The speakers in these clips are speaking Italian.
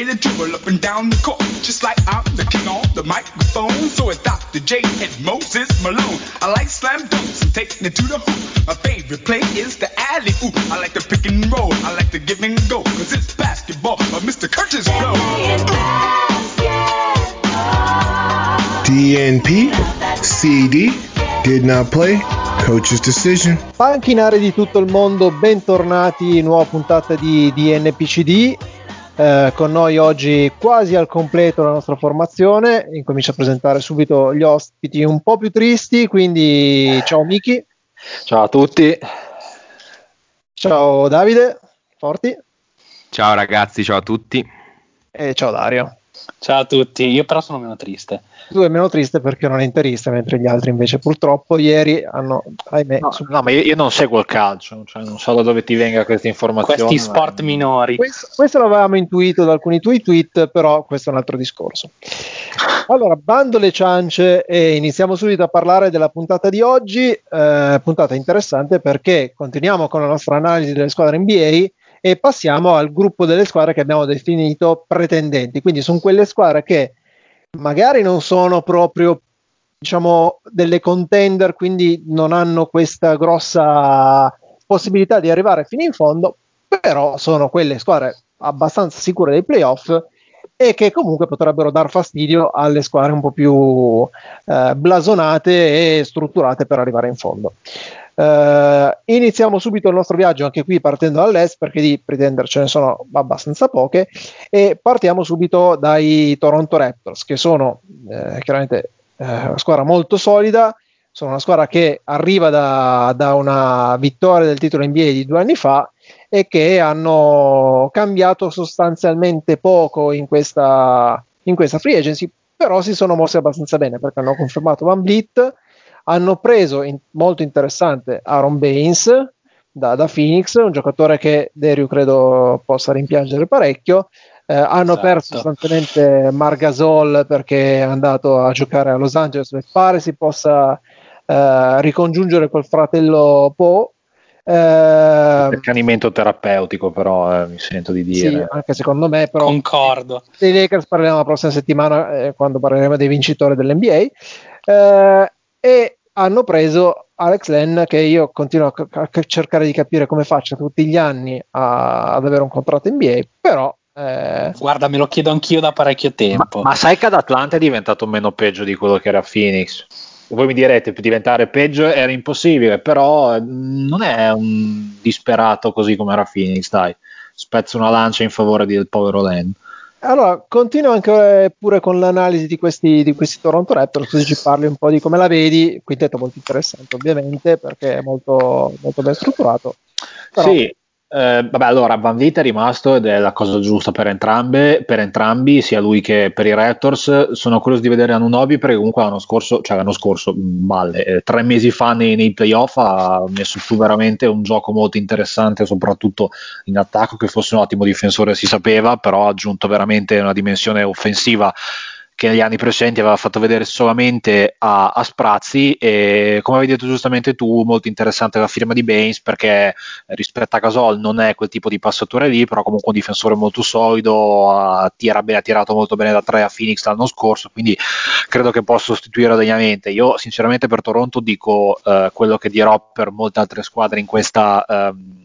Way they dribble up and down the court. Just like I'm the king on the microphone. So is Dr. J and Moses Malone. I like slam dunks and taking it to the hoop. My favorite play is the alley oop. I like the pick and roll. I like the give and go. Cause it's basketball of Mr. Curtis Blow. DNP, CD, did not play, coach's decision. Panchinari di tutto il mondo, bentornati, nuova puntata di, di NPCD. Eh, con noi oggi quasi al completo la nostra formazione. Incomincio a presentare subito gli ospiti un po' più tristi, quindi ciao Miki. Ciao a tutti. Ciao Davide, forti. Ciao ragazzi, ciao a tutti. E ciao Dario. Ciao a tutti, io però sono meno triste. Tu è meno triste perché non è interista, mentre gli altri invece purtroppo ieri hanno, ahimè, No, no, ma io, io non seguo il calcio, cioè non so da dove ti venga questa informazione. Questi ma- sport minori. Questo, questo l'avevamo intuito da alcuni tuoi tweet, però questo è un altro discorso. Allora, bando le ciance e iniziamo subito a parlare della puntata di oggi. eh, puntata interessante perché continuiamo con la nostra analisi delle squadre NBA e passiamo al gruppo delle squadre che abbiamo definito pretendenti. Quindi sono quelle squadre che magari non sono proprio diciamo delle contender, quindi non hanno questa grossa possibilità di arrivare fino in fondo, però sono quelle squadre abbastanza sicure dei playoff e che comunque potrebbero dar fastidio alle squadre un po' più eh, blasonate e strutturate per arrivare in fondo. Eh, iniziamo subito il nostro viaggio anche qui partendo dall'est perché di pretender ce ne sono abbastanza poche e partiamo subito dai Toronto Raptors che sono eh, chiaramente eh, una squadra molto solida sono una squadra che arriva da, da una vittoria del titolo NBA di due anni fa e che hanno cambiato sostanzialmente poco in questa, in questa free agency, però si sono mossi abbastanza bene perché hanno confermato Van Vliet, hanno preso in- molto interessante Aaron Baines da, da Phoenix, un giocatore che Derio credo possa rimpiangere parecchio. Eh, hanno Esatto. perso sostanzialmente Margasol perché è andato a giocare a Los Angeles e pare si possa eh, ricongiungere col fratello Poe. Eh, accanimento terapeutico, però eh, mi sento di sì, dire. anche secondo me, però Concordo. dei Lakers parleremo la prossima settimana eh, quando parleremo dei vincitori dell'NBA. Eh, e hanno preso Alex Len che io continuo a, a cercare di capire come faccia tutti gli anni a- ad avere un contratto NBA, però eh, Guarda, me lo chiedo anch'io da parecchio Ma, tempo. ma sai che ad Atlanta è diventato meno peggio di quello che era a Phoenix? Voi mi direte, per diventare peggio era impossibile, però eh, non è un disperato così come era Phoenix, dai. Spezzo una lancia in favore del povero Len. Allora, continuo anche eh, pure con l'analisi di questi, di questi Toronto Raptors, così ci parli un po' di come la vedi. Quintetto molto interessante, ovviamente, perché è molto, molto ben strutturato. Però- Sì, eh, vabbè, allora Van Vliet è rimasto ed è la cosa giusta per entrambe, per entrambi, sia lui che per i Raptors. Sono curioso di vedere Anunobi perché comunque l'anno scorso, cioè l'anno scorso, mh, balle, eh, tre mesi fa nei, nei playoff ha messo su veramente un gioco molto interessante, soprattutto in attacco, che fosse un ottimo difensore si sapeva, però ha aggiunto veramente una dimensione offensiva che negli anni precedenti aveva fatto vedere solamente a, a sprazzi e come hai detto giustamente tu molto interessante la firma di Baines perché rispetto a Gasol non è quel tipo di passatore lì però comunque un difensore molto solido ha, tira bene, ha tirato molto bene da tre a Phoenix l'anno scorso quindi credo che possa sostituire degnamente. Io sinceramente per Toronto dico eh, quello che dirò per molte altre squadre in questa ehm,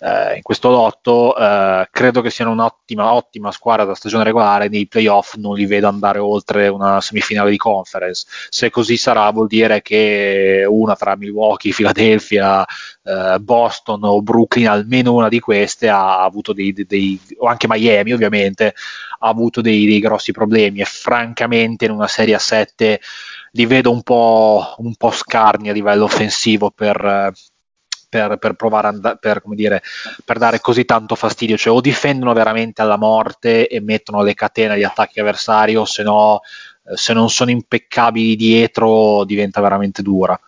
eh, in questo lotto eh, credo che siano un'ottima ottima squadra da stagione regolare nei playoff non li vedo andare oltre una semifinale di conference. Se così sarà vuol dire che una tra Milwaukee, Philadelphia eh, Boston o Brooklyn almeno una di queste ha avuto dei, dei, dei o anche Miami ovviamente ha avuto dei, dei grossi problemi. E francamente in una serie a 7 li vedo un po', un po scarni a livello offensivo per, per, per provare a per, dire, per dare così tanto fastidio, cioè o difendono veramente alla morte e mettono le catene agli attacchi avversari o se no eh, se non sono impeccabili dietro diventa veramente dura.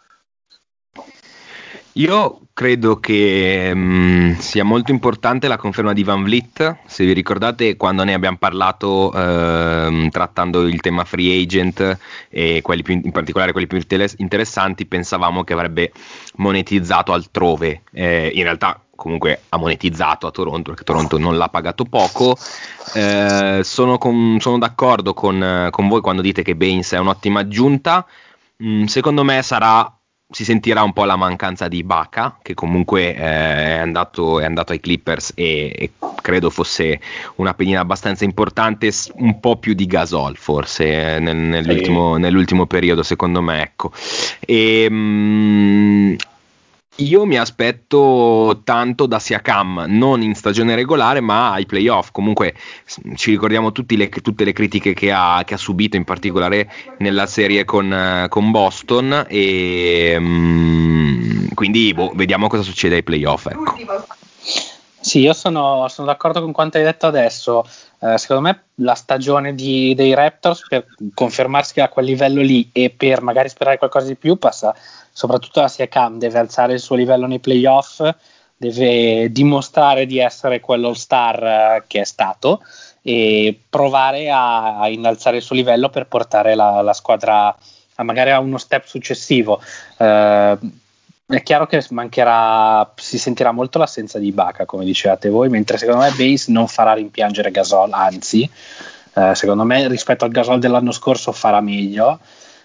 Io credo che mh, mm, sia molto importante la conferma di Van Vliet. Se vi ricordate, quando ne abbiamo parlato eh, trattando il tema free agent e più, in particolare quelli più interessanti, pensavamo che avrebbe monetizzato altrove. Eh, in realtà, comunque, ha monetizzato a Toronto perché Toronto non l'ha pagato poco. Eh, sono, con, sono, d'accordo con, con, voi quando dite che Baines è un'ottima aggiunta. Mm, secondo me sarà si sentirà un po' la mancanza di Baca, che comunque eh, è, andato, è, andato, ai Clippers e, e, credo fosse una pedina abbastanza importante, un po' più di Gasol forse nel, nell'ultimo, nell'ultimo, periodo, secondo me. Ecco. E, mh, mm, io mi aspetto tanto da Siakam, non in stagione regolare, ma ai playoff. Comunque ci ricordiamo le, tutte le critiche che ha, che ha, subito, in particolare nella serie con, con Boston. E um, quindi boh, vediamo cosa succede ai playoff. Ecco. Sì, io sono, sono, d'accordo con quanto hai detto adesso. Eh, secondo me la stagione di, dei Raptors per confermarsi a quel livello lì e per magari sperare qualcosa di più passa soprattutto la Siakam deve alzare il suo livello nei playoff, deve dimostrare di essere quello star eh, che è stato e provare a, a, innalzare il suo livello per portare la, la squadra a magari a uno step successivo. Eh, è chiaro che mancherà, si sentirà molto l'assenza di Baca, come dicevate voi, mentre secondo me Base non farà rimpiangere Gasol, anzi, eh, secondo me rispetto al Gasol dell'anno scorso farà meglio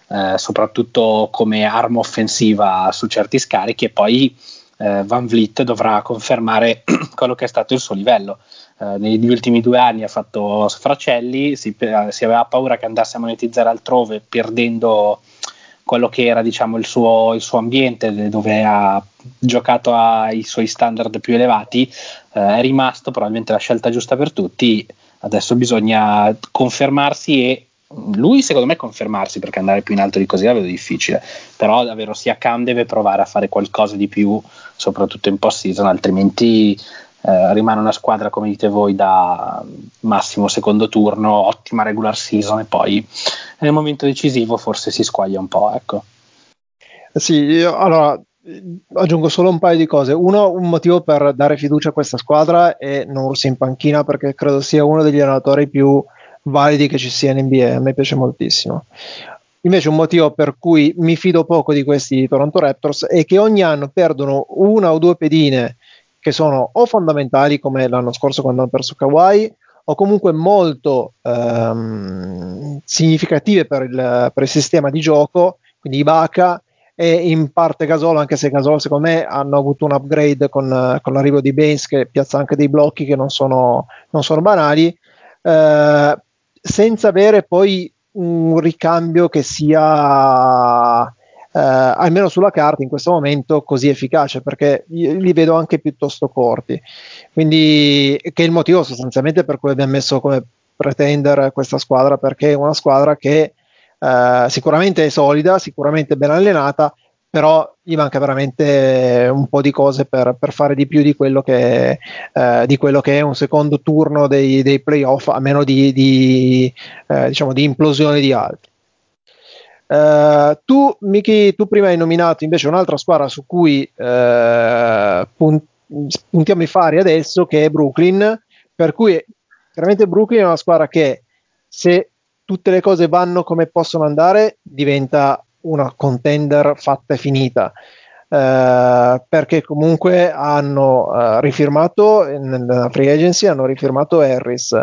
eh, soprattutto come arma offensiva su certi scarichi e poi eh, Van Vliet dovrà confermare quello che è stato il suo livello. Eh, negli ultimi due anni ha fatto sfracelli, si, si, aveva paura che andasse a monetizzare altrove perdendo quello che era diciamo, il, suo, il suo ambiente dove ha giocato ai suoi standard più elevati, eh, è rimasto probabilmente la scelta giusta per tutti, adesso bisogna confermarsi e lui secondo me confermarsi perché andare più in alto di così la vedo difficile però davvero sia Cam deve provare a fare qualcosa di più soprattutto in post season altrimenti eh, rimane una squadra come dite voi da massimo secondo turno ottima regular season e poi nel momento decisivo forse si squaglia un po' ecco sì io, allora aggiungo solo un paio di cose. Uno, un motivo per dare fiducia a questa squadra è Nurse in panchina perché credo sia uno degli allenatori più validi che ci sia in NBA, a me piace moltissimo. Invece un motivo per cui mi fido poco di questi Toronto Raptors è che ogni anno perdono una o due pedine che sono o fondamentali come l'anno scorso quando hanno perso Kawhi o comunque molto ehm, significative per il, per il, sistema di gioco, quindi Ibaka e in parte Gasol, anche se Gasol secondo me hanno avuto un upgrade con, con l'arrivo di Baines che piazza anche dei blocchi che non sono, non sono banali. Eh, senza avere poi un ricambio che sia eh, almeno sulla carta in questo momento così efficace perché li vedo anche piuttosto corti. Quindi che è il motivo sostanzialmente per cui abbiamo messo come pretender questa squadra perché è una squadra che eh, sicuramente è solida sicuramente ben allenata però gli manca veramente un po' di cose per, per fare di più di quello, che, eh, di quello che è un secondo turno dei, dei playoff, a meno di, di, eh, diciamo di implosione di altri. Uh, tu, Miki, tu prima hai nominato invece un'altra squadra su cui uh, puntiamo i fari adesso, che è Brooklyn, per cui chiaramente Brooklyn è una squadra che se tutte le cose vanno come possono andare, diventa una contender fatta e finita. Uh, perché comunque hanno uh, rifirmato nella free agency hanno rifirmato Harris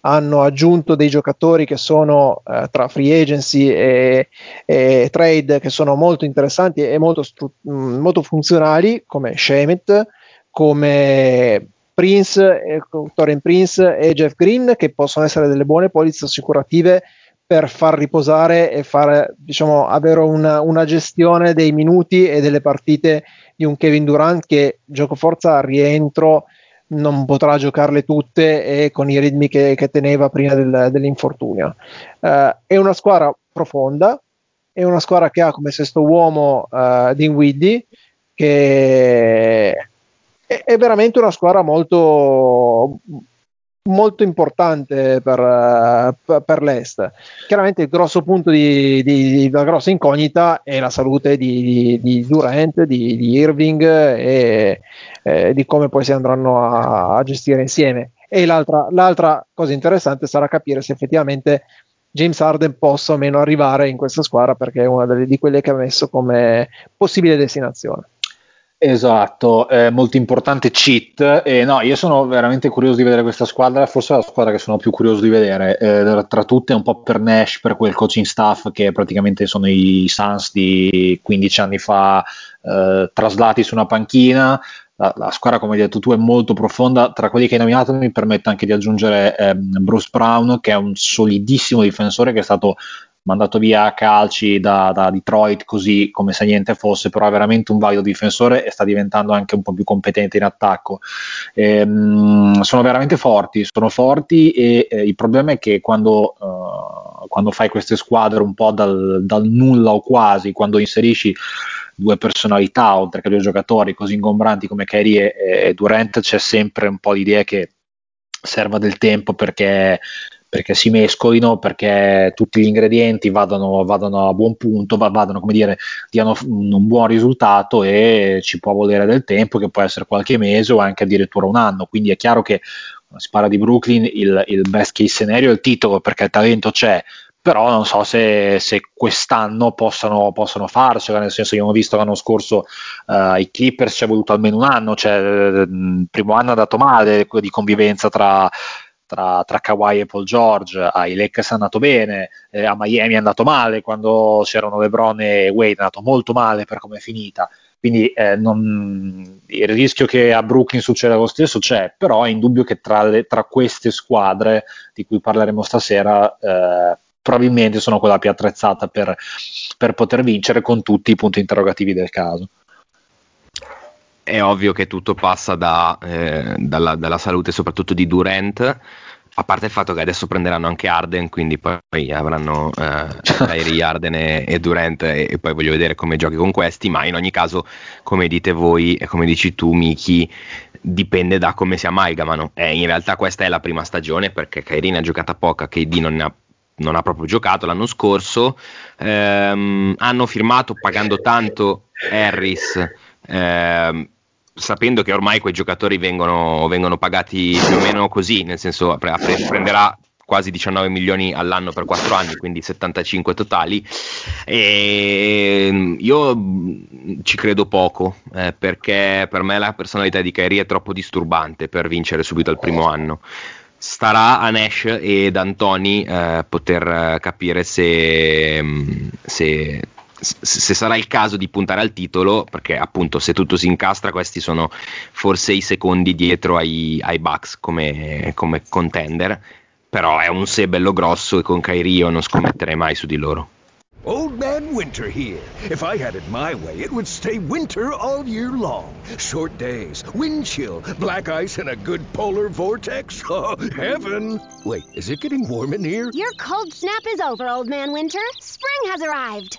hanno aggiunto dei giocatori che sono uh, tra free agency e, e, trade che sono molto interessanti e molto, stru- mm, molto funzionali come Shemet come Prince, eh, Torin Prince e Jeff Green che possono essere delle buone polizze assicurative per far riposare e far diciamo, avere una, una, gestione dei minuti e delle partite di un Kevin Durant che gioco forza rientro non potrà giocarle tutte e con i ritmi che, che teneva prima del, dell'infortunio. Uh, è una squadra profonda, è una squadra che ha come sesto uomo uh, Dinwiddie che è, è veramente una squadra molto molto importante per, per, l'Est. Chiaramente il grosso punto di, di, di, la grossa incognita è la salute di, di Durant, di, Irving e eh, di come poi si andranno a, a gestire insieme. E l'altra, l'altra, cosa interessante sarà capire se effettivamente James Harden possa o meno arrivare in questa squadra perché è una delle, di quelle che ha messo come possibile destinazione. Esatto, è molto importante cheat. E no, io sono veramente curioso di vedere questa squadra, forse è la squadra che sono più curioso di vedere. Eh, tra tutte un po' per Nash, per quel coaching staff che praticamente sono i Suns di 15 anni fa eh, traslati su una panchina. La, la, squadra, come hai detto tu, è molto profonda. Tra quelli che hai nominato mi permette anche di aggiungere eh, Bruce Brown, che è un solidissimo difensore che è stato mandato via a calci da, da, Detroit così come se niente fosse, però è veramente un valido difensore e sta diventando anche un po' più competente in attacco. Ehm, sono veramente forti, sono forti e eh, il problema è che quando, uh, quando, fai queste squadre un po' dal, dal nulla o quasi, quando inserisci due personalità oltre che due giocatori così ingombranti come Kyrie e, e Durant c'è sempre un po' l'idea che serva del tempo perché perché si mescolino, perché tutti gli ingredienti vadano, vadano a buon punto, vadano, come dire, diano un buon risultato e ci può volere del tempo, che può essere qualche mese o anche addirittura un anno. Quindi è chiaro che quando si parla di Brooklyn il, il best case scenario è il titolo, perché il talento c'è, però non so se, se quest'anno possano, possano farcela, nel senso che abbiamo visto l'anno scorso uh, i Clippers ci è voluto almeno un anno, cioè il primo anno è andato male di convivenza tra, tra, tra Kawhi e Paul George, ai Lakers è andato bene, eh, a Miami è andato male quando c'erano LeBron e Wade, è andato molto male per come è finita. Quindi eh, non, il rischio che a Brooklyn succeda lo stesso c'è, però è indubbio che tra, le, tra queste squadre di cui parleremo stasera eh, probabilmente sono quella più attrezzata per, per poter vincere con tutti i punti interrogativi del caso è ovvio che tutto passa da, eh, dalla, dalla, salute soprattutto di Durant, a parte il fatto che adesso prenderanno anche Arden, quindi poi avranno eh, Kyrie, Arden e, e Durant e, e, poi voglio vedere come giochi con questi, ma in ogni caso, come dite voi e come dici tu Miki, dipende da come si amalgamano. Eh, in realtà questa è la prima stagione perché Kyrie ne ha giocata poca, KD non ne ha non ha proprio giocato l'anno scorso. Ehm, hanno firmato pagando tanto Harris. Ehm, sapendo che ormai quei giocatori vengono, vengono pagati più o meno così, nel senso pre- prenderà quasi 19 milioni all'anno per 4 anni, quindi 75 totali. E mm, io mm, ci credo poco eh, perché per me la personalità di Kyrie è troppo disturbante per vincere subito al primo anno. Starà a Nash ed Antoni eh, poter capire se, mm, se se sarà il caso di puntare al titolo, perché appunto se tutto si incastra, questi sono forse i secondi dietro ai, ai Bucks come, come, contender, però è un se bello grosso e con Kyrie io non scommetterei mai su di loro. Old Man Winter here. If I had it my way, it would stay winter all year long. Short days, wind chill, black ice, and a good polar vortex. Oh, heaven! Wait, is it getting warm in here? Your cold snap is over, Old Man Winter. Spring has arrived.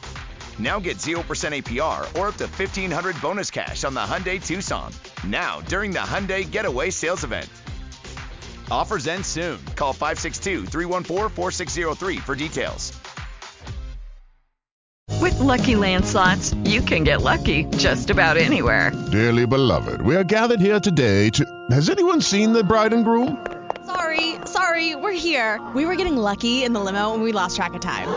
Now get 0% APR or up to 1500 bonus cash on the Hyundai Tucson. Now, during the Hyundai Getaway Sales Event. Offers end soon. Call 562 314 4603 for details. With Lucky Land slots, you can get lucky just about anywhere. Dearly beloved, we are gathered here today to. Has anyone seen the bride and groom? Sorry, sorry, we're here. We were getting lucky in the limo and we lost track of time.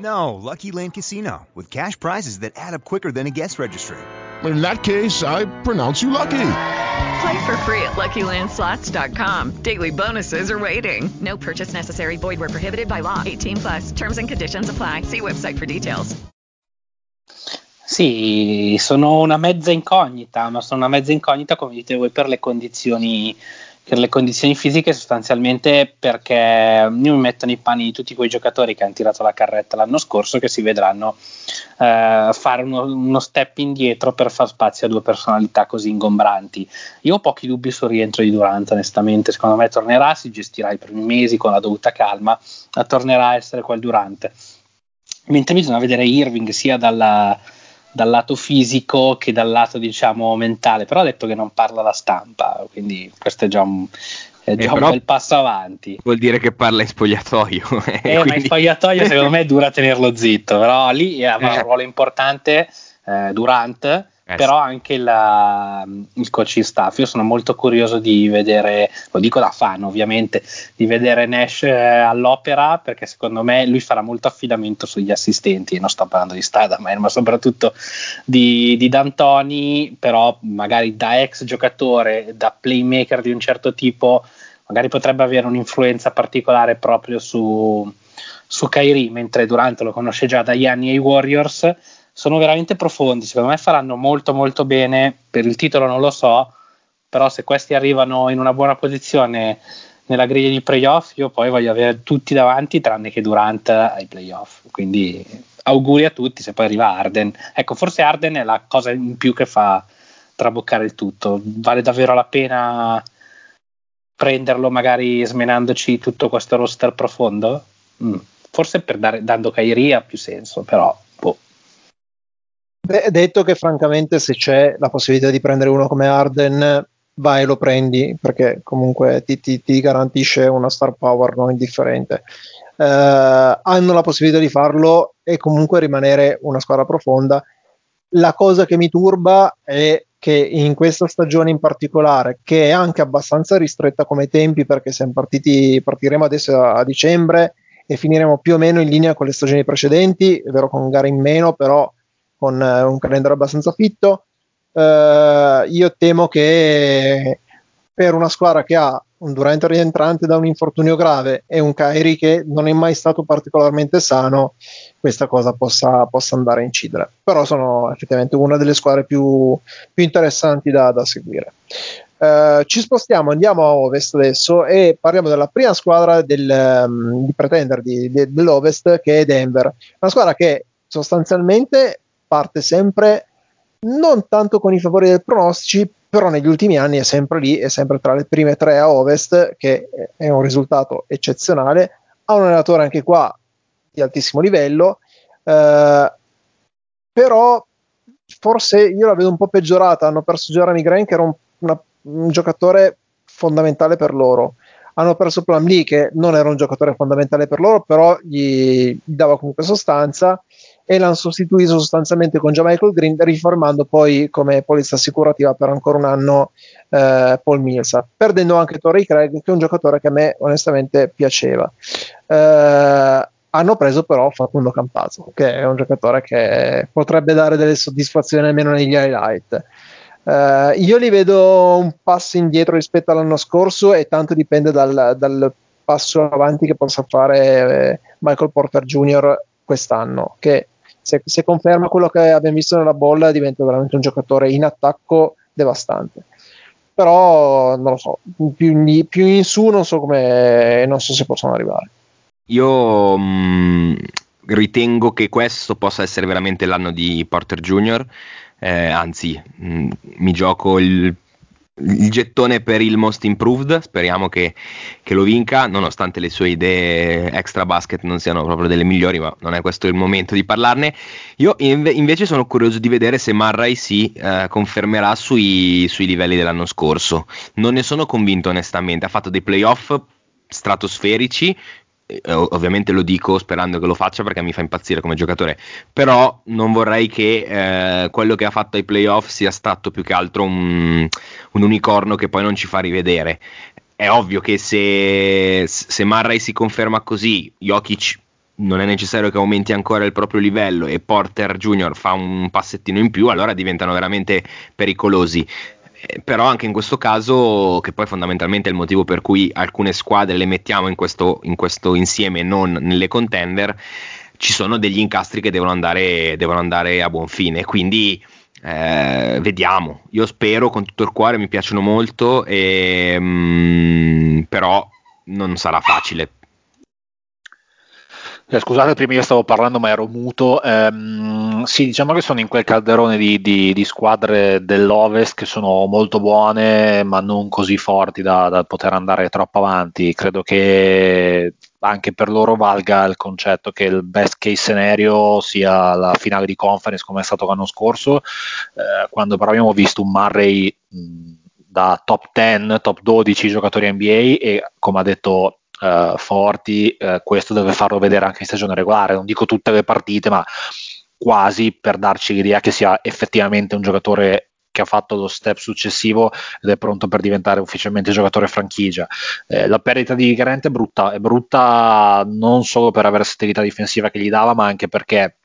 No, Lucky Land Casino, with cash prizes that add up quicker than a guest registry. In that case, I pronounce you lucky. Play for free at LuckyLandSlots.com. Daily bonuses are waiting. No purchase necessary. Void where prohibited by law. 18 plus. Terms and conditions apply. See website for details. Sì, sono una mezza incognita, ma sono una mezza incognita, come dite voi, per le condizioni per le condizioni fisiche sostanzialmente perché io mi metto nei panni di tutti quei giocatori che hanno tirato la carretta l'anno scorso che si vedranno eh, fare uno, uno, step indietro per far spazio a due personalità così ingombranti. Io ho pochi dubbi sul rientro di Durant, onestamente, secondo me tornerà, si gestirà i primi mesi con la dovuta calma, ma tornerà a essere quel Durant. Mentre bisogna vedere Irving sia dalla, dal lato fisico che dal lato diciamo mentale però ha detto che non parla la stampa quindi questo è già un, è già eh, un bel passo avanti vuol dire che parla in spogliatoio eh, quindi... ma in spogliatoio secondo me dura tenerlo zitto però lì avrà un eh. ruolo importante eh, Durant eh, però anche la, il coaching staff. Io sono molto curioso di vedere, lo dico da fan ovviamente, di vedere Nash eh, all'opera perché secondo me lui farà molto affidamento sugli assistenti. Non sto parlando di Stadaman, ma soprattutto di, di D'Antoni, però magari da ex giocatore, da playmaker di un certo tipo, magari potrebbe avere un'influenza particolare proprio su, su Kyrie, mentre Durante lo conosce già dagli anni ai Warriors sono veramente profondi. Secondo me faranno molto molto bene. Per il titolo non lo so, però se questi arrivano in una buona posizione nella griglia di playoff, io poi voglio avere tutti davanti tranne che Durant ai playoff. Quindi auguri a tutti se poi arriva Arden. Ecco, forse Arden è la cosa in più che fa traboccare il tutto. Vale davvero la pena prenderlo magari smenandoci tutto questo roster profondo? Mm. Forse per dare, dando Kairi ha più senso, però Beh, detto che francamente se c'è la possibilità di prendere uno come Arden, vai e lo prendi perché comunque ti, ti, ti garantisce una star power non indifferente. Eh, hanno la possibilità di farlo e comunque rimanere una squadra profonda. La cosa che mi turba è che in questa stagione in particolare, che è anche abbastanza ristretta come tempi perché siamo partiti, partiremo adesso a, a dicembre e finiremo più o meno in linea con le stagioni precedenti, è vero con gare in meno, però con eh, un calendario abbastanza fitto. Eh, io temo che per una squadra che ha un Durant rientrante da un infortunio grave e un Kairi che non è mai stato particolarmente sano, questa cosa possa, possa andare a incidere. Però sono effettivamente una delle squadre più, più interessanti da, da seguire. Uh, ci spostiamo, andiamo a ovest adesso e parliamo della prima squadra del, um, di pretender di, di, dell'ovest che è Denver, una squadra che sostanzialmente parte sempre non tanto con i favori del pronostici, però negli ultimi anni è sempre lì, è sempre tra le prime tre a ovest, che è un risultato eccezionale. Ha un allenatore anche qua di altissimo livello, eh, però forse io la vedo un po' peggiorata. Hanno perso Jeremy Grant, che era un, una, un giocatore fondamentale per loro. Hanno perso Plumlee, che non era un giocatore fondamentale per loro, però gli, gli dava comunque sostanza e l'hanno sostituito sostanzialmente con Michael Green, riformando poi come polizia assicurativa per ancora un anno eh, Paul Millsap, perdendo anche Torrey Craig, che è un giocatore che a me onestamente piaceva. Eh, hanno preso però Facundo Campazzo, che è un giocatore che potrebbe dare delle soddisfazioni almeno negli highlight. Uh, io li vedo un passo indietro rispetto all'anno scorso e tanto dipende dal, dal passo avanti che possa fare eh, Michael Porter Jr. quest'anno, che se, se, conferma quello che abbiamo visto nella bolla diventa veramente un giocatore in attacco devastante però non lo so più più in su non so come non so se possono arrivare io mh, mm, ritengo che questo possa essere veramente l'anno di Porter Jr. Eh, anzi mh, mm, mi gioco il il gettone per il Most Improved, speriamo che, che, lo vinca, nonostante le sue idee extra basket non siano proprio delle migliori, ma non è questo il momento di parlarne. Io inve- invece sono curioso di vedere se Murray si eh, confermerà sui, sui livelli dell'anno scorso. Non ne sono convinto onestamente, ha fatto dei playoff stratosferici, ovviamente lo dico sperando che lo faccia perché mi fa impazzire come giocatore, però non vorrei che eh, quello che ha fatto ai playoff sia stato più che altro un, un unicorno che poi non ci fa rivedere. È ovvio che se, se Murray si conferma così, Jokic non è necessario che aumenti ancora il proprio livello e Porter Junior fa un passettino in più, allora diventano veramente pericolosi. Eh, però anche in questo caso, che poi fondamentalmente è il motivo per cui alcune squadre le mettiamo in questo, in questo insieme e non nelle contender, ci sono degli incastri che devono andare, devono andare a buon fine. Quindi eh, vediamo. Io spero con tutto il cuore, mi piacciono molto, e, mm, però non sarà facile scusate, prima io stavo parlando ma ero muto. Ehm, sì, diciamo che sono in quel calderone di, di, di, squadre dell'Ovest che sono molto buone ma non così forti da, da, poter andare troppo avanti. Credo che anche per loro valga il concetto che il best case scenario sia la finale di conference come è stato l'anno scorso, eh, quando però abbiamo visto un Murray mh, da top 10, top 12 giocatori NBA e come ha detto uh, forti, uh, questo deve farlo vedere anche in stagione regolare, non dico tutte le partite, ma quasi per darci l'idea che sia effettivamente un giocatore che ha fatto lo step successivo ed è pronto per diventare ufficialmente giocatore franchigia. Eh, la perdita di Grant è brutta, è brutta non solo per avere stabilità difensiva che gli dava, ma anche perché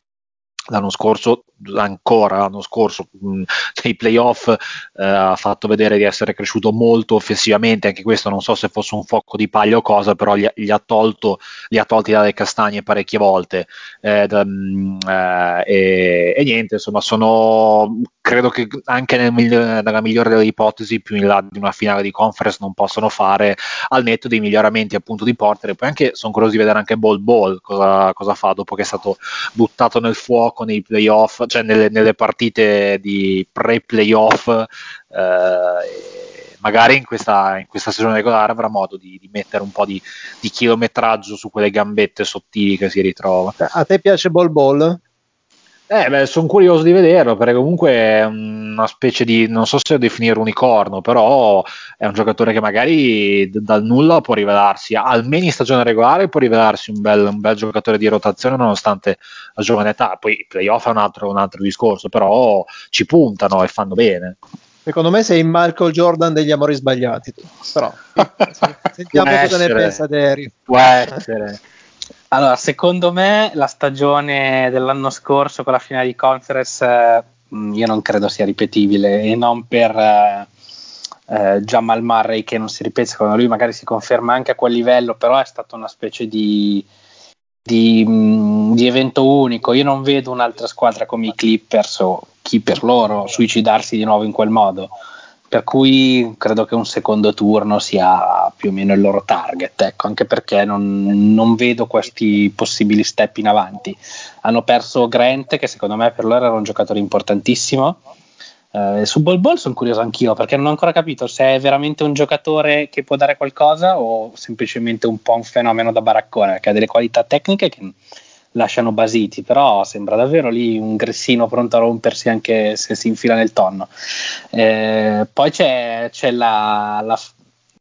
l'anno scorso, ancora l'anno scorso, mh, nei playoff eh, ha fatto vedere di essere cresciuto molto offensivamente, anche questo non so se fosse un fuoco di paglia o cosa, però gli, gli ha, tolto, li ha tolti dalle castagne parecchie volte. Eh, da, mh, e, e, niente, insomma, sono credo che anche nel, nella migliore delle ipotesi più in là di una finale di conference non possono fare al netto dei miglioramenti appunto di Porter. E poi anche sono curioso di vedere anche Ball Ball cosa, cosa fa dopo che è stato buttato nel fuoco nei playoff. cioè nelle, nelle partite di pre-playoff eh, magari in questa, in questa, stagione regolare avrà modo di, di mettere un po' di, di, chilometraggio su quelle gambette sottili che si ritrova a te piace Ball Ball? Eh, sono curioso di vederlo perché comunque è una specie di, non so se definire unicorno, però è un giocatore che magari d- dal nulla può rivelarsi, almeno in stagione regolare può rivelarsi un bel, un bel giocatore di rotazione nonostante la giovane età, poi i playoff è un altro, un altro discorso, però ci puntano e fanno bene. Secondo me sei il Michael Jordan degli amori sbagliati, però sentiamo cosa essere, ne pensa Derry. Può essere. Allora, secondo me la stagione dell'anno scorso con la finale di conference eh, io non credo sia ripetibile e non per eh, eh, Jamal Murray che non si ripete, secondo lui magari si conferma anche a quel livello, però è stata una specie di, di, mh, di evento unico. Io non vedo un'altra squadra come i Clippers o chi per loro suicidarsi di nuovo in quel modo per cui credo che un secondo turno sia più o meno il loro target, ecco, anche perché non, non, vedo questi possibili step in avanti. Hanno perso Grant, che secondo me per loro era un giocatore importantissimo. Eh, su Ball Ball sono curioso anch'io perché non ho ancora capito se è veramente un giocatore che può dare qualcosa o semplicemente un po' un fenomeno da baraccone, che ha delle qualità tecniche che lasciano basiti, però sembra davvero lì un gressino pronto a rompersi anche se si infila nel tonno. Eh, poi c'è, c'è la, la,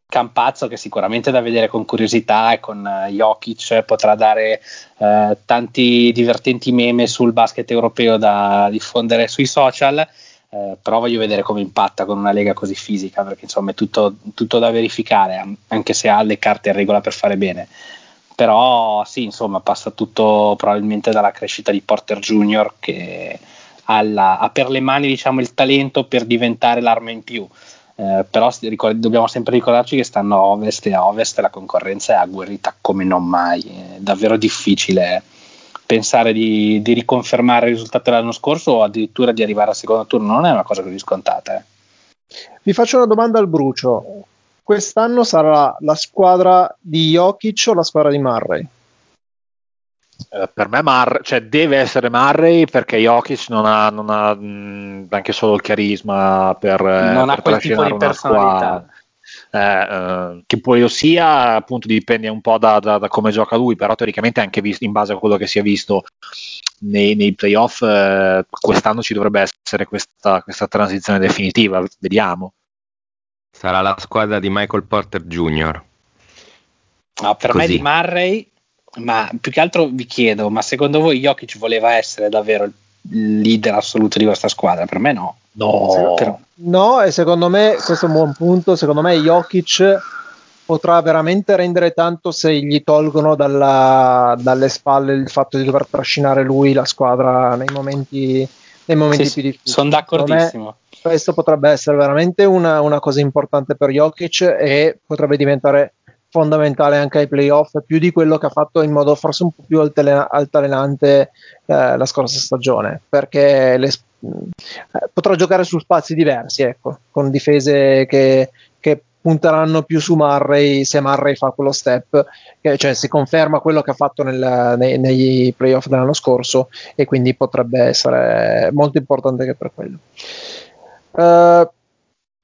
Campazzo che sicuramente è da vedere con curiosità e con Jokic potrà dare uh, tanti divertenti meme sul basket europeo da diffondere sui social. Uh, però voglio vedere come impatta con una lega così fisica perché insomma è tutto, tutto da verificare anche se ha le carte in regola per fare bene però sì, insomma, passa tutto probabilmente dalla crescita di Porter Junior che ha, la, ha per le mani diciamo, il talento per diventare l'arma in più. Eh, però ricord- dobbiamo sempre ricordarci che stanno a ovest e a ovest la concorrenza è agguerrita come non mai. È davvero difficile pensare di, di riconfermare il risultato dell'anno scorso o addirittura di arrivare al secondo turno. Non è una cosa così scontata. Eh. Vi faccio una domanda al brucio quest'anno sarà la squadra di Jokic o la squadra di Murray? Eh, per me Mar- cioè, deve essere Murray perché Jokic non ha, non ha mh, anche solo il carisma per, non per ha quel tipo di personalità. Eh, eh, che poi lo sia, appunto, dipende un po' da, da, da, come gioca lui, però teoricamente anche visto, in base a quello che si è visto nei, nei playoff, eh, quest'anno ci dovrebbe essere questa, questa transizione definitiva. Vediamo. Sarà la squadra di Michael Porter Jr. No, per Così. me di Murray ma più che altro vi chiedo, ma secondo voi Jokic voleva essere davvero il leader assoluto di questa squadra? Per me no. No, però. no e secondo me, questo è un buon punto, secondo me Jokic potrà veramente rendere tanto se gli tolgono dalla, dalle spalle il fatto di dover trascinare lui la squadra nei momenti, nei momenti sì, più difficili. Sono d'accordissimo. Questo potrebbe essere veramente una, una cosa importante per Jokic e potrebbe diventare fondamentale anche ai playoff, più di quello che ha fatto in modo forse un po' più altalena- altalenante eh, la scorsa stagione, perché le, eh, potrà giocare su spazi diversi, ecco, con difese che, che punteranno più su Murray se Murray fa quello step, che, cioè si conferma quello che ha fatto nel, nei, nei playoff dell'anno scorso e quindi potrebbe essere molto importante anche per quello. Uh,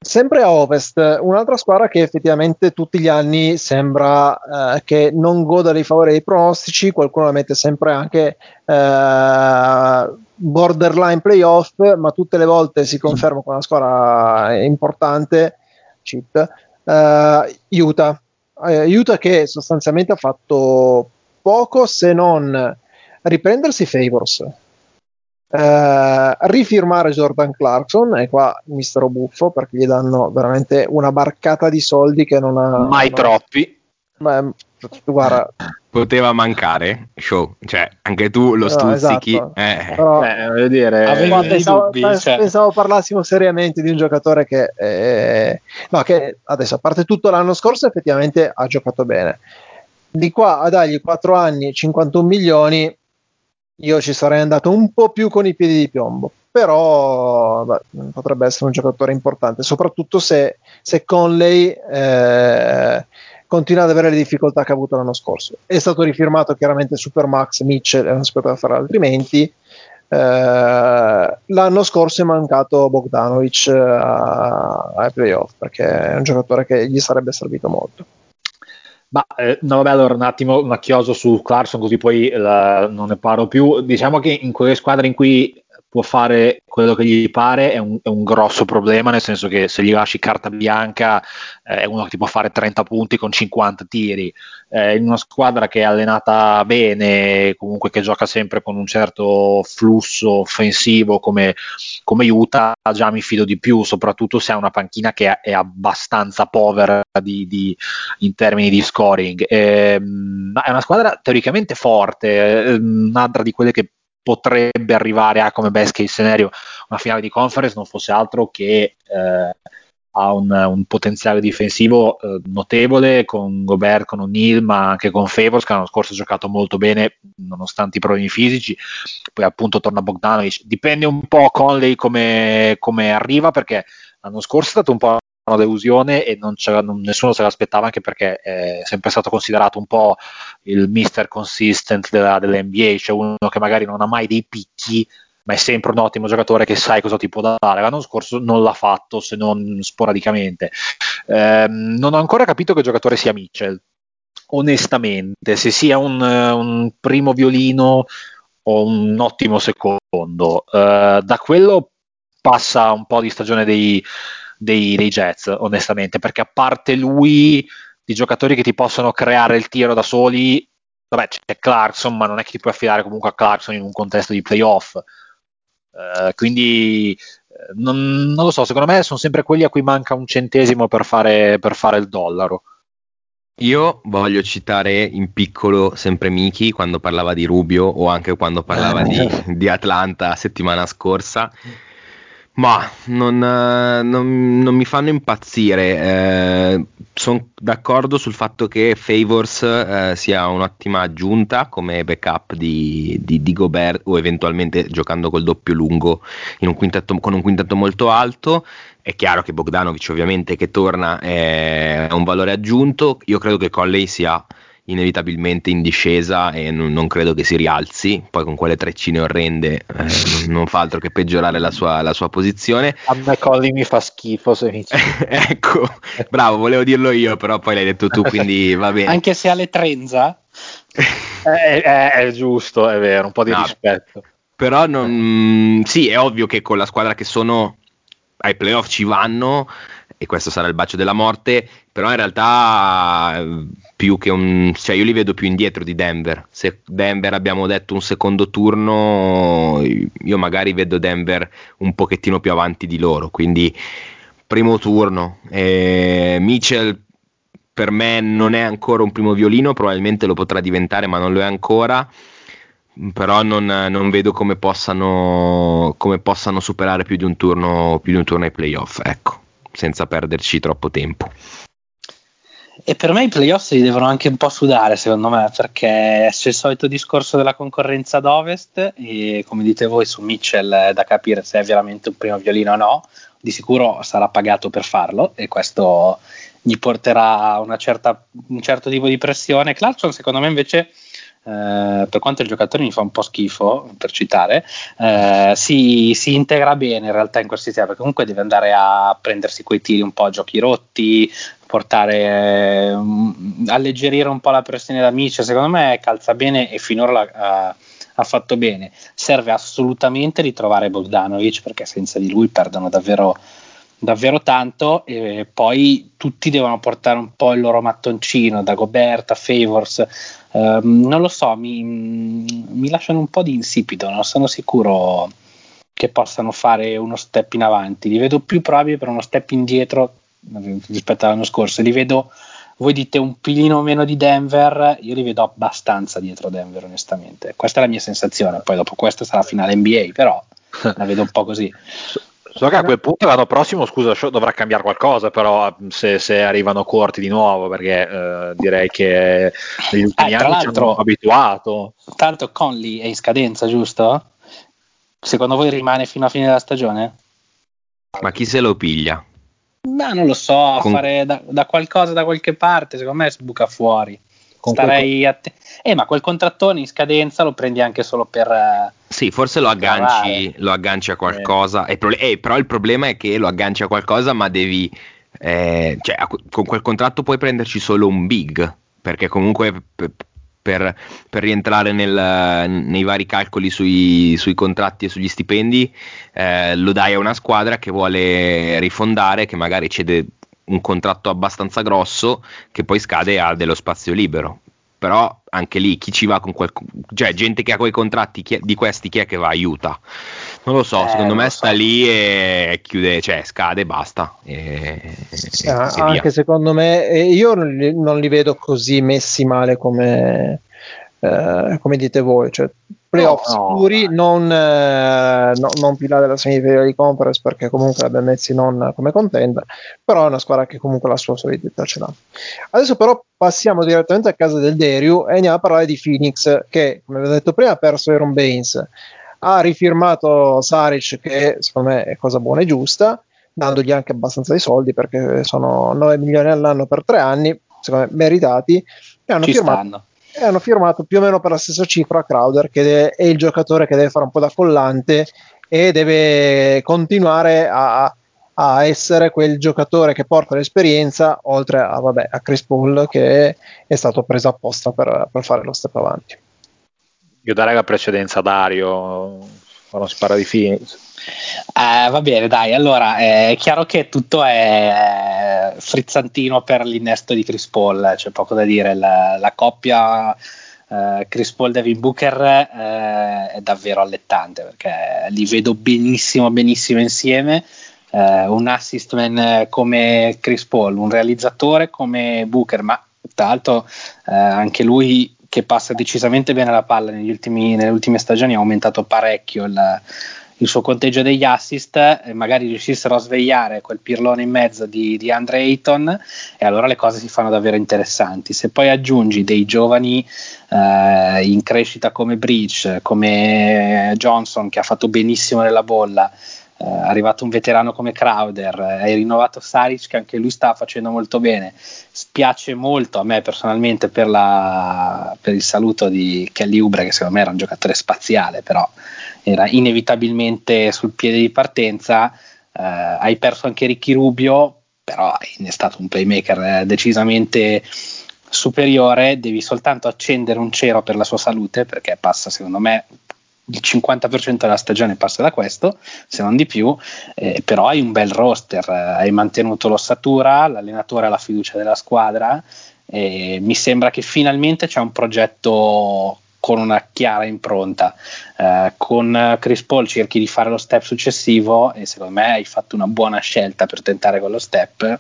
Sempre a ovest, un'altra squadra che effettivamente tutti gli anni sembra eh, che non goda dei favori dei pronostici, qualcuno la mette sempre anche eh, borderline playoff, ma tutte le volte si conferma con una squadra importante, cheat, eh, Utah. Eh, Utah che sostanzialmente ha fatto poco se non riprendersi favors Uh, rifirmare Jordan Clarkson e qua mi starò buffo perché gli danno veramente una barcata di soldi che non ha mai non troppi ma, guarda poteva mancare show cioè anche tu lo no, stuzzichi esatto. eh. Però, Beh, dire, qua, pensavo, dubbi, cioè. pensavo, parlassimo seriamente di un giocatore che, eh, no, che adesso a parte tutto l'anno scorso effettivamente ha giocato bene di qua a dargli 4 anni 51 milioni io ci sarei andato un po' più con i piedi di piombo, però beh, potrebbe essere un giocatore importante, soprattutto se, se Conley eh, continua ad avere le difficoltà che ha avuto l'anno scorso. È stato rifirmato chiaramente Supermax Mitchell non si poteva fare altrimenti. Eh, l'anno scorso è mancato Bogdanovic eh, ai playoff perché è un giocatore che gli sarebbe servito molto. Ma eh, no, vabbè, allora un attimo una chioso su Clarkson, così poi la, non ne parlo più. Diciamo che in quelle squadre in cui può fare quello che gli pare è un, è un, grosso problema, nel senso che se gli lasci carta bianca eh, è uno che ti può fare 30 punti con 50 tiri. Eh, in una squadra che è allenata bene, comunque che gioca sempre con un certo flusso offensivo come, come Utah, già mi fido di più, soprattutto se ha una panchina che è, abbastanza povera di, di, in termini di scoring. Eh, è una squadra teoricamente forte, eh, un'altra di quelle che potrebbe arrivare a come best case scenario una finale di conference non fosse altro che eh, ha un, un, potenziale difensivo eh, notevole con Gobert, con O'Neill ma anche con Favors che l'anno scorso ha giocato molto bene nonostante i problemi fisici. Poi appunto torna Bogdanovic. Dipende un po' Conley come, come arriva perché l'anno scorso è stato un po' una delusione e non non, nessuno se l'aspettava anche perché è sempre stato considerato un po' il mister consistent della, dell'NBA, cioè uno che magari non ha mai dei picchi ma è sempre un ottimo giocatore che sai cosa ti può dare. L'anno scorso non l'ha fatto se non sporadicamente. Eh, non ho ancora capito che giocatore sia Mitchell, onestamente, se sia un, un primo violino o un ottimo secondo. Eh, da quello passa un po' di stagione dei, dei, dei Jets, onestamente, perché a parte lui, di giocatori che ti possono creare il tiro da soli, vabbè, c'è Clarkson, ma non è che ti puoi affidare comunque a Clarkson in un contesto di playoff. Uh, quindi eh, non, non, lo so, secondo me sono sempre quelli a cui manca un centesimo per fare, per fare il dollaro. Io voglio citare in piccolo sempre Miki quando parlava di Rubio o anche quando parlava di, di Atlanta settimana scorsa ma non, eh, non, non, mi fanno impazzire. Eh, Sono d'accordo sul fatto che Favors eh, sia un'ottima aggiunta come backup di, di, di, Gobert o eventualmente giocando col doppio lungo un quintetto, con un quintetto molto alto. È chiaro che Bogdanovic ovviamente che torna è un valore aggiunto. Io credo che Colley sia inevitabilmente in discesa e non, non, credo che si rialzi. Poi con quelle treccine orrende eh, non fa altro che peggiorare la sua, la sua posizione. A me Colli mi fa schifo. Se mi... ecco, bravo, volevo dirlo io, però poi l'hai detto tu, quindi va bene. Anche se alle trenza. è, è, è, giusto, è vero, un po' di no, rispetto. Però non, sì, è ovvio che con la squadra che sono ai playoff ci vanno e questo sarà il bacio della morte, però in realtà più che un... cioè io li vedo più indietro di Denver. Se Denver abbiamo detto un secondo turno, io magari vedo Denver un pochettino più avanti di loro, quindi primo turno. Eh, Mitchell per me non è ancora un primo violino, probabilmente lo potrà diventare, ma non lo è ancora. Però non, non vedo come possano, come possano superare più di un turno, più di un turno ai playoff. Ecco senza perderci troppo tempo. E per me i playoff si devono anche un po' sudare, secondo me, perché c'è il solito discorso della concorrenza ad ovest e come dite voi su Mitchell è da capire se è veramente un primo violino o no. Di sicuro sarà pagato per farlo e questo gli porterà certa, un certo tipo di pressione. Clarkson, secondo me, invece eh, per quanto il giocatore mi fa un po' schifo, per citare, eh, si, si, integra bene in realtà in quel sistema, perché comunque deve andare a prendersi quei tiri un po' a giochi rotti, portare, um, alleggerire un po' la pressione da Mitchell, secondo me calza bene e finora la, uh, ha fatto bene. Serve assolutamente ritrovare Bogdanovic, perché senza di lui perdono davvero davvero tanto e poi tutti devono portare un po' il loro mattoncino da Gobert a Favors uh, non lo so mi, mi, lasciano un po' di insipido non sono sicuro che possano fare uno step in avanti li vedo più probabili per uno step indietro rispetto all'anno scorso li vedo voi dite un pilino meno di Denver io li vedo abbastanza dietro Denver onestamente questa è la mia sensazione poi dopo questa sarà finale NBA però la vedo un po' così So che a quel punto l'anno prossimo, scusa, dovrà cambiare qualcosa, però se, se arrivano corti di nuovo, perché eh, direi che negli ultimi eh, anni ci hanno abituato. Tanto Conley è in scadenza, giusto? Secondo voi rimane fino a fine della stagione? Ma chi se lo piglia? Ma non lo so, Con... fare da, da, qualcosa da qualche parte, secondo me si buca fuori. Starei quel... att- eh, ma quel contrattone in scadenza lo prendi anche solo per. Uh, sì, forse lo agganci, lo agganci a qualcosa. Eh. Pro- eh, però il problema è che lo agganci a qualcosa, ma devi. Eh, cioè, con quel contratto puoi prenderci solo un big. Perché comunque. Per, per, rientrare nel, nei vari calcoli sui, sui, contratti e sugli stipendi, eh, lo dai a una squadra che vuole rifondare, che magari cede un contratto abbastanza grosso che poi scade a dello spazio libero. Però anche lì chi ci va con quel cioè gente che ha quei contratti chi, di questi chi è che va aiuta non lo so eh, secondo me sta lì e chiude cioè scade e basta e, e anche via. secondo me io non li, non li, vedo così messi male come eh, come dite voi cioè playoff no, sicuri, no. non, eh, no, non pilare la semifinale di conference perché comunque l'abbiamo messi non come contender, però è una squadra che comunque la sua solidità ce l'ha. Adesso però passiamo direttamente a casa del Deriu e andiamo a parlare di Phoenix che, come vi ho detto prima, ha perso Aaron Baines, ha rifirmato Saric che secondo me è cosa buona e giusta, dandogli anche abbastanza di soldi perché sono 9 milioni all'anno per tre anni, secondo me meritati, e hanno firmato... E hanno firmato più o meno per la stessa cifra Crowder che è il giocatore che deve fare un po' da collante e deve continuare a, a essere quel giocatore che porta l'esperienza oltre a, vabbè, a Chris Paul che è stato preso apposta per, per fare lo step avanti io darei la precedenza a Dario quando si parla di Phoenix eh, va bene, dai. Allora è chiaro che tutto è frizzantino per l'innesto di Chris Paul, c'è poco da dire. La, la coppia eh, Chris Paul Devin Booker eh, è davvero allettante perché li vedo benissimo, benissimo insieme. Eh, un assist man come Chris Paul, un realizzatore come Booker, ma tra l'altro eh, anche lui che passa decisamente bene la palla ultimi, nelle ultime stagioni ha aumentato parecchio il il suo conteggio degli assist magari riuscissero a svegliare quel pirlone in mezzo di, di Andre Ayton e allora le cose si fanno davvero interessanti. Se poi aggiungi dei giovani eh, in crescita come Breach, come Johnson che ha fatto benissimo nella bolla, è arrivato un veterano come Crowder, hai rinnovato Saric che anche lui sta facendo molto bene. Spiace molto a me personalmente per, la, per il saluto di Kelly Ubre, che secondo me era un giocatore spaziale, però era inevitabilmente sul piede di partenza. Eh, hai perso anche Ricky Rubio, però è stato un playmaker eh, decisamente superiore, devi soltanto accendere un cero per la sua salute perché passa secondo me il 50% della stagione passa da questo, se non di più, eh, però hai un bel roster, eh, hai mantenuto l'ossatura, l'allenatore ha la fiducia della squadra e mi sembra che finalmente c'è un progetto con una chiara impronta. Eh, con Chris Paul cerchi di fare lo step successivo e secondo me hai fatto una buona scelta per tentare quello step.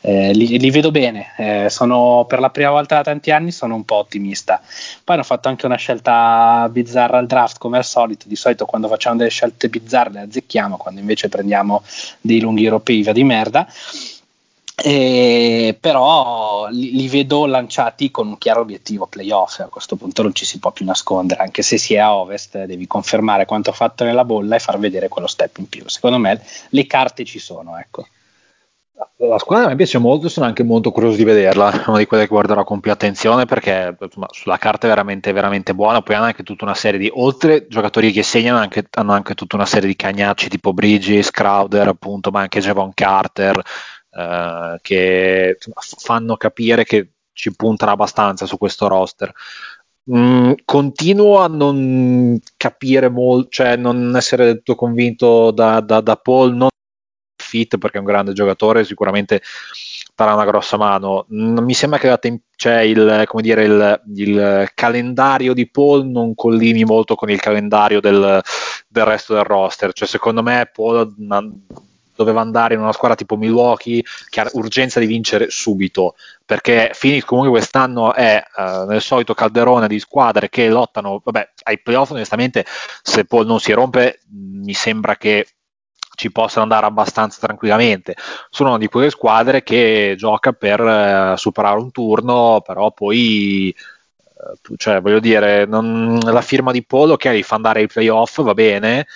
Eh, li, li, vedo bene, eh, sono per la prima volta da tanti anni sono un po' ottimista. Poi hanno fatto anche una scelta bizzarra al draft, come al solito. Di solito quando facciamo delle scelte bizzarre le azzecchiamo, quando invece prendiamo dei lunghi europei via di merda. E, però li, li, vedo lanciati con un chiaro obiettivo playoff a questo punto non ci si può più nascondere anche se si è a ovest devi confermare quanto fatto nella bolla e far vedere quello step in più secondo me le carte ci sono ecco la squadra me piace molto sono anche molto curioso di vederla, una di quelle che guarderò con più attenzione perché insomma, sulla carta è veramente, veramente buona, poi hanno anche tutta una serie di, oltre giocatori che segnano, anche, hanno anche tutta una serie di cagnacci tipo Bridges, Crowder appunto, ma anche Javon Carter, eh, che insomma, fanno capire che ci puntano abbastanza su questo roster. Mm, continuo a non capire molto, cioè non essere del tutto convinto da, da, da Paul, non fit perché è un grande giocatore, sicuramente darà una grossa mano. Mm, mi sembra che tem- cioè il, dire, il, il, calendario di Paul non collimi molto con il calendario del, del resto del roster. Cioè, secondo me Paul doveva andare in una squadra tipo Milwaukee che ha urgenza di vincere subito perché Phoenix comunque quest'anno è uh, nel solito calderone di squadre che lottano vabbè, ai playoff onestamente se Paul non si rompe mi sembra che ci possano andare abbastanza tranquillamente. Sono una di quelle squadre che gioca per eh, superare un turno, però poi eh, cioè, voglio dire, non, la firma di Polo che okay, fa andare ai playoff va bene,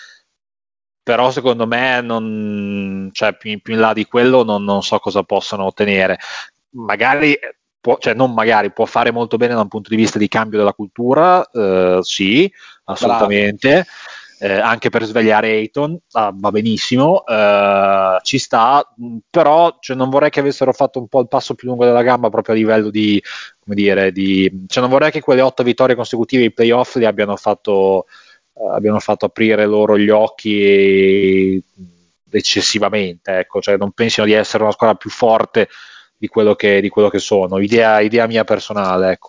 però secondo me non, cioè, più, più, in là di quello non, non so cosa possono ottenere. Magari Può, cioè non magari, può fare molto bene da un punto di vista di cambio della cultura, eh, sì, assolutamente. Bravo eh, anche per svegliare Ayton, ah, va benissimo, eh, ci sta, però cioè, non vorrei che avessero fatto un po' il passo più lungo della gamba proprio a livello di, come dire, di, cioè non vorrei che quelle otto vittorie consecutive ai playoff li abbiano fatto, eh, abbiano fatto aprire loro gli occhi eccessivamente, ecco, cioè non pensino di essere una squadra più forte di quello che, di quello che sono, idea, idea mia personale, ecco.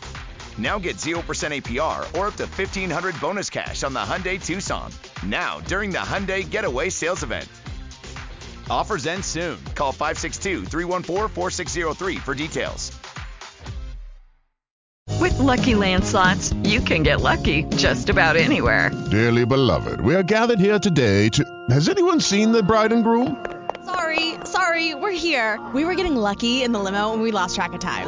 Now get 0% APR or up to 1500 bonus cash on the Hyundai Tucson. Now, during the Hyundai Getaway Sales Event. Offers end soon. Call 562 314 4603 for details. With Lucky Land slots, you can get lucky just about anywhere. Dearly beloved, we are gathered here today to. Has anyone seen the bride and groom? Sorry, sorry, we're here. We were getting lucky in the limo and we lost track of time.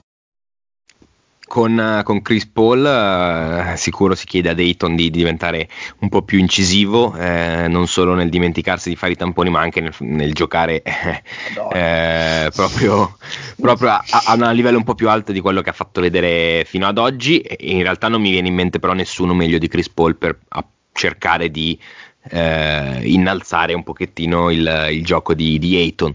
Con, con, Chris Paul eh, sicuro si chiede a Dayton di, di diventare un po' più incisivo, eh, non solo nel dimenticarsi di fare i tamponi, ma anche nel, nel giocare eh, proprio, proprio a, a, un livello un po' più alto di quello che ha fatto vedere fino ad oggi. In realtà non mi viene in mente però nessuno meglio di Chris Paul per cercare di eh, innalzare un pochettino il, il gioco di, di Ayton.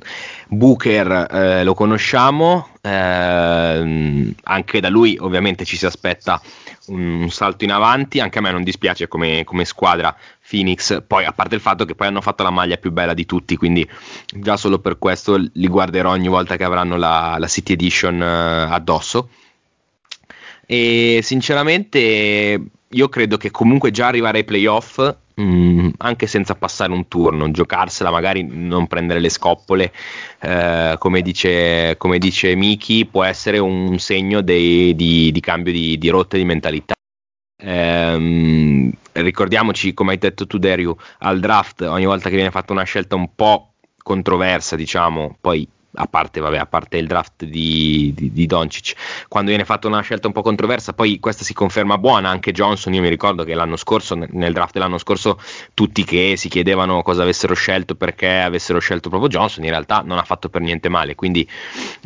Booker eh, lo conosciamo, eh, anche da lui ovviamente ci si aspetta un, un, salto in avanti, anche a me non dispiace come, come, squadra Phoenix, poi a parte il fatto che poi hanno fatto la maglia più bella di tutti, quindi già solo per questo li guarderò ogni volta che avranno la, la City Edition eh, addosso. E sinceramente io credo che comunque già arrivare ai playoff mh, mm, anche senza passare un turno, giocarsela, magari non prendere le scoppole, eh, come, dice, Miki, può essere un segno dei, di, di, cambio di, di rotta di mentalità. Eh, ricordiamoci, come hai detto tu, Dario, al draft, ogni volta che viene fatta una scelta un po' controversa, diciamo, poi a parte, vabbè, a parte il draft di, di, di, Doncic, quando viene fatta una scelta un po' controversa, poi questa si conferma buona, anche Johnson, io mi ricordo che l'anno scorso, nel draft dell'anno scorso, tutti che si chiedevano cosa avessero scelto, perché avessero scelto proprio Johnson, in realtà non ha fatto per niente male, quindi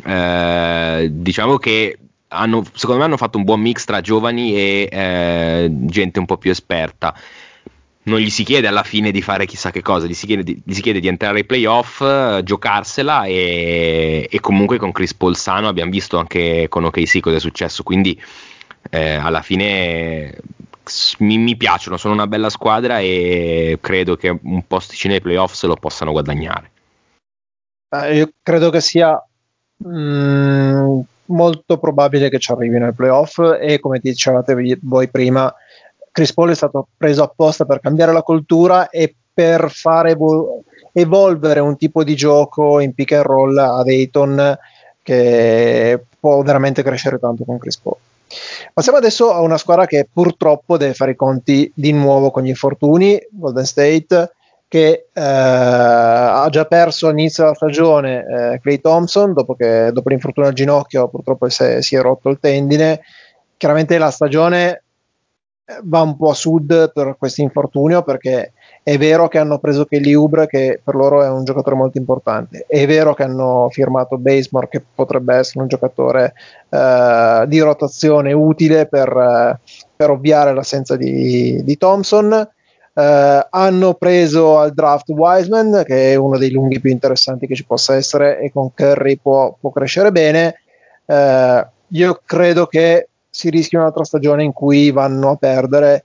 eh, diciamo che hanno, secondo me hanno fatto un buon mix tra giovani e eh, gente un po' più esperta non gli si chiede alla fine di fare chissà che cosa, gli si chiede di, gli si chiede di entrare ai playoff, eh, giocarsela e, e, comunque con Chris Paul sano abbiamo visto anche con OKC cosa è successo, quindi eh, alla fine mi, mi, piacciono, sono una bella squadra e credo che un posticino ai playoff se lo possano guadagnare. Eh, io credo che sia mh, mm, molto probabile che ci arrivino ai playoff e come dicevate voi prima Chris Paul è stato preso apposta per cambiare la cultura e per fare evol- evolvere un tipo di gioco in pick and roll a Dayton che può veramente crescere tanto con Chris Paul. Passiamo adesso a una squadra che purtroppo deve fare i conti di nuovo con gli infortuni, Golden State, che eh, ha già perso all'inizio della stagione eh, Clay Thompson, dopo, che, dopo l'infortunio al ginocchio purtroppo si è, si è rotto il tendine. Chiaramente la stagione va un po' a sud per questo infortunio perché è vero che hanno preso Kelly Ubre che per loro è un giocatore molto importante è vero che hanno firmato Basemore che potrebbe essere un giocatore uh, di rotazione utile per, uh, per ovviare l'assenza di, di Thompson Uh, hanno preso al draft Wiseman, che è uno dei lunghi più interessanti che ci possa essere, e con Curry può, può crescere bene. Uh, io credo che si rischia un'altra stagione in cui vanno a perdere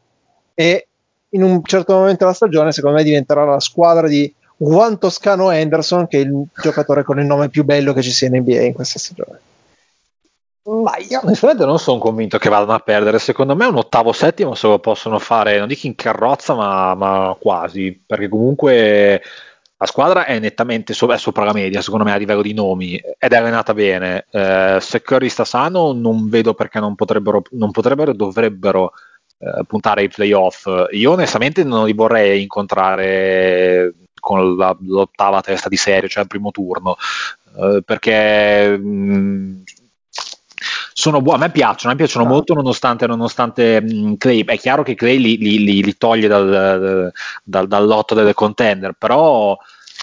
e in un certo momento della stagione secondo me diventerà la squadra di Juan Toscano Anderson che è il giocatore con il nome più bello che ci sia in NBA in questa stagione ma io onestamente non sono convinto che vadano a perdere. Secondo me un ottavo settimo se lo possono fare, non dico in carrozza, ma, ma quasi. Perché comunque la squadra è nettamente so- è sopra la media, secondo me, a livello di nomi ed è allenata bene. Eh, se Curry sta sano, non vedo perché non potrebbero, non potrebbero dovrebbero eh, puntare ai playoff. Io, onestamente, non li vorrei incontrare con la, l'ottava testa di serie, cioè al primo turno, eh, perché. Mh, sono buoni, a me piacciono, a me piacciono no. molto nonostante, nonostante mh, Clay, è chiaro che Clay li, li, li, li toglie dal, dal, dal, lotto delle contender, però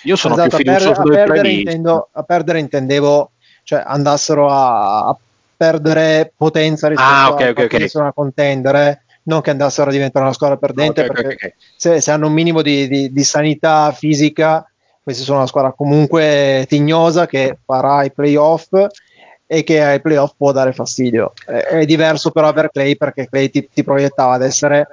io sono esatto, più fiducioso a, per, a, perdere intendo, a perdere intendevo, cioè andassero a, a perdere potenza rispetto ah, okay, a okay, okay. una contender, eh? non che andassero a diventare una squadra perdente, okay, perché okay, se, se, hanno un minimo di, di, di, sanità fisica, questi sono una squadra comunque tignosa che farà i playoff e che ai playoff può dare fastidio. È, diverso però per Clay perché Clay ti, ti proiettava ad essere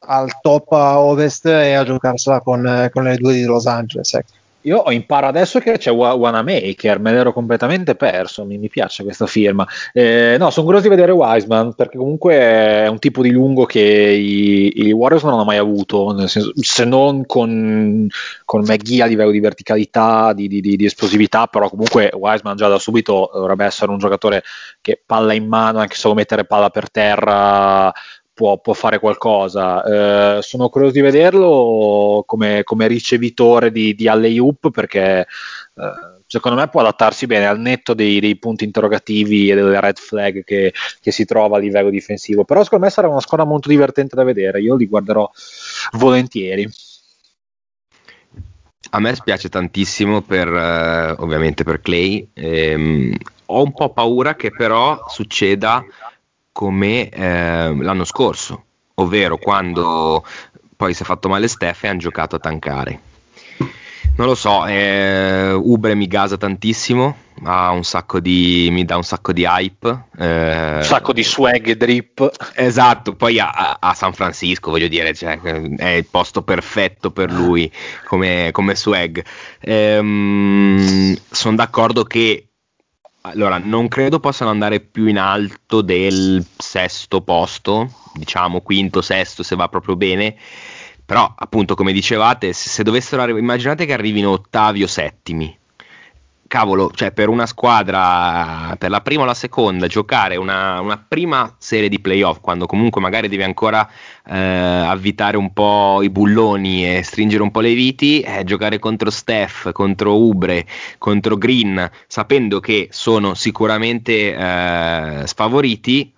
al top a ovest e a giocarsela con, con le due di Los Angeles. Ecco. Io imparo adesso che c'è Wanamaker, me l'ero completamente perso, mi, mi piace questa firma. Eh, no, sono curioso di vedere Wiseman perché comunque è un tipo di lungo che i, i Warriors non hanno mai avuto, senso, se non con, con McGee a livello di verticalità, di, di, di, esplosività, però comunque Wiseman già da subito dovrebbe essere un giocatore che palla in mano, anche solo mettere palla per terra può, può fare qualcosa. Eh, sono curioso di vederlo come, come ricevitore di, di alley-oop perché eh, secondo me può adattarsi bene al netto dei, dei punti interrogativi e delle red flag che, che, si trova a livello difensivo. Però secondo me sarà una squadra molto divertente da vedere. Io li guarderò volentieri. A me spiace tantissimo per eh, ovviamente per Clay. Ehm, ho un po' paura che però succeda come eh, l'anno scorso, ovvero quando poi si è fatto male Steph e hanno giocato a tankare. Non lo so, eh, Ubre mi gasa tantissimo, ha un sacco di, mi dà un sacco di hype. Eh, un sacco di swag e drip. Esatto, poi a, a, San Francisco, voglio dire, cioè, è il posto perfetto per lui come, come swag. Ehm, Sono d'accordo che allora, non credo possano andare più in alto del sesto posto, diciamo quinto, sesto se va proprio bene. Però, appunto, come dicevate, se, se dovessero arrivare, immaginate che arrivino ottavi o settimi. Cavolo, cioè per una squadra, per la prima o la seconda, giocare una, una prima serie di playoff, quando comunque magari devi ancora eh, avvitare un po' i bulloni e stringere un po' le viti, eh, giocare contro Steph, contro Ubre, contro Green, sapendo che sono sicuramente eh, sfavoriti,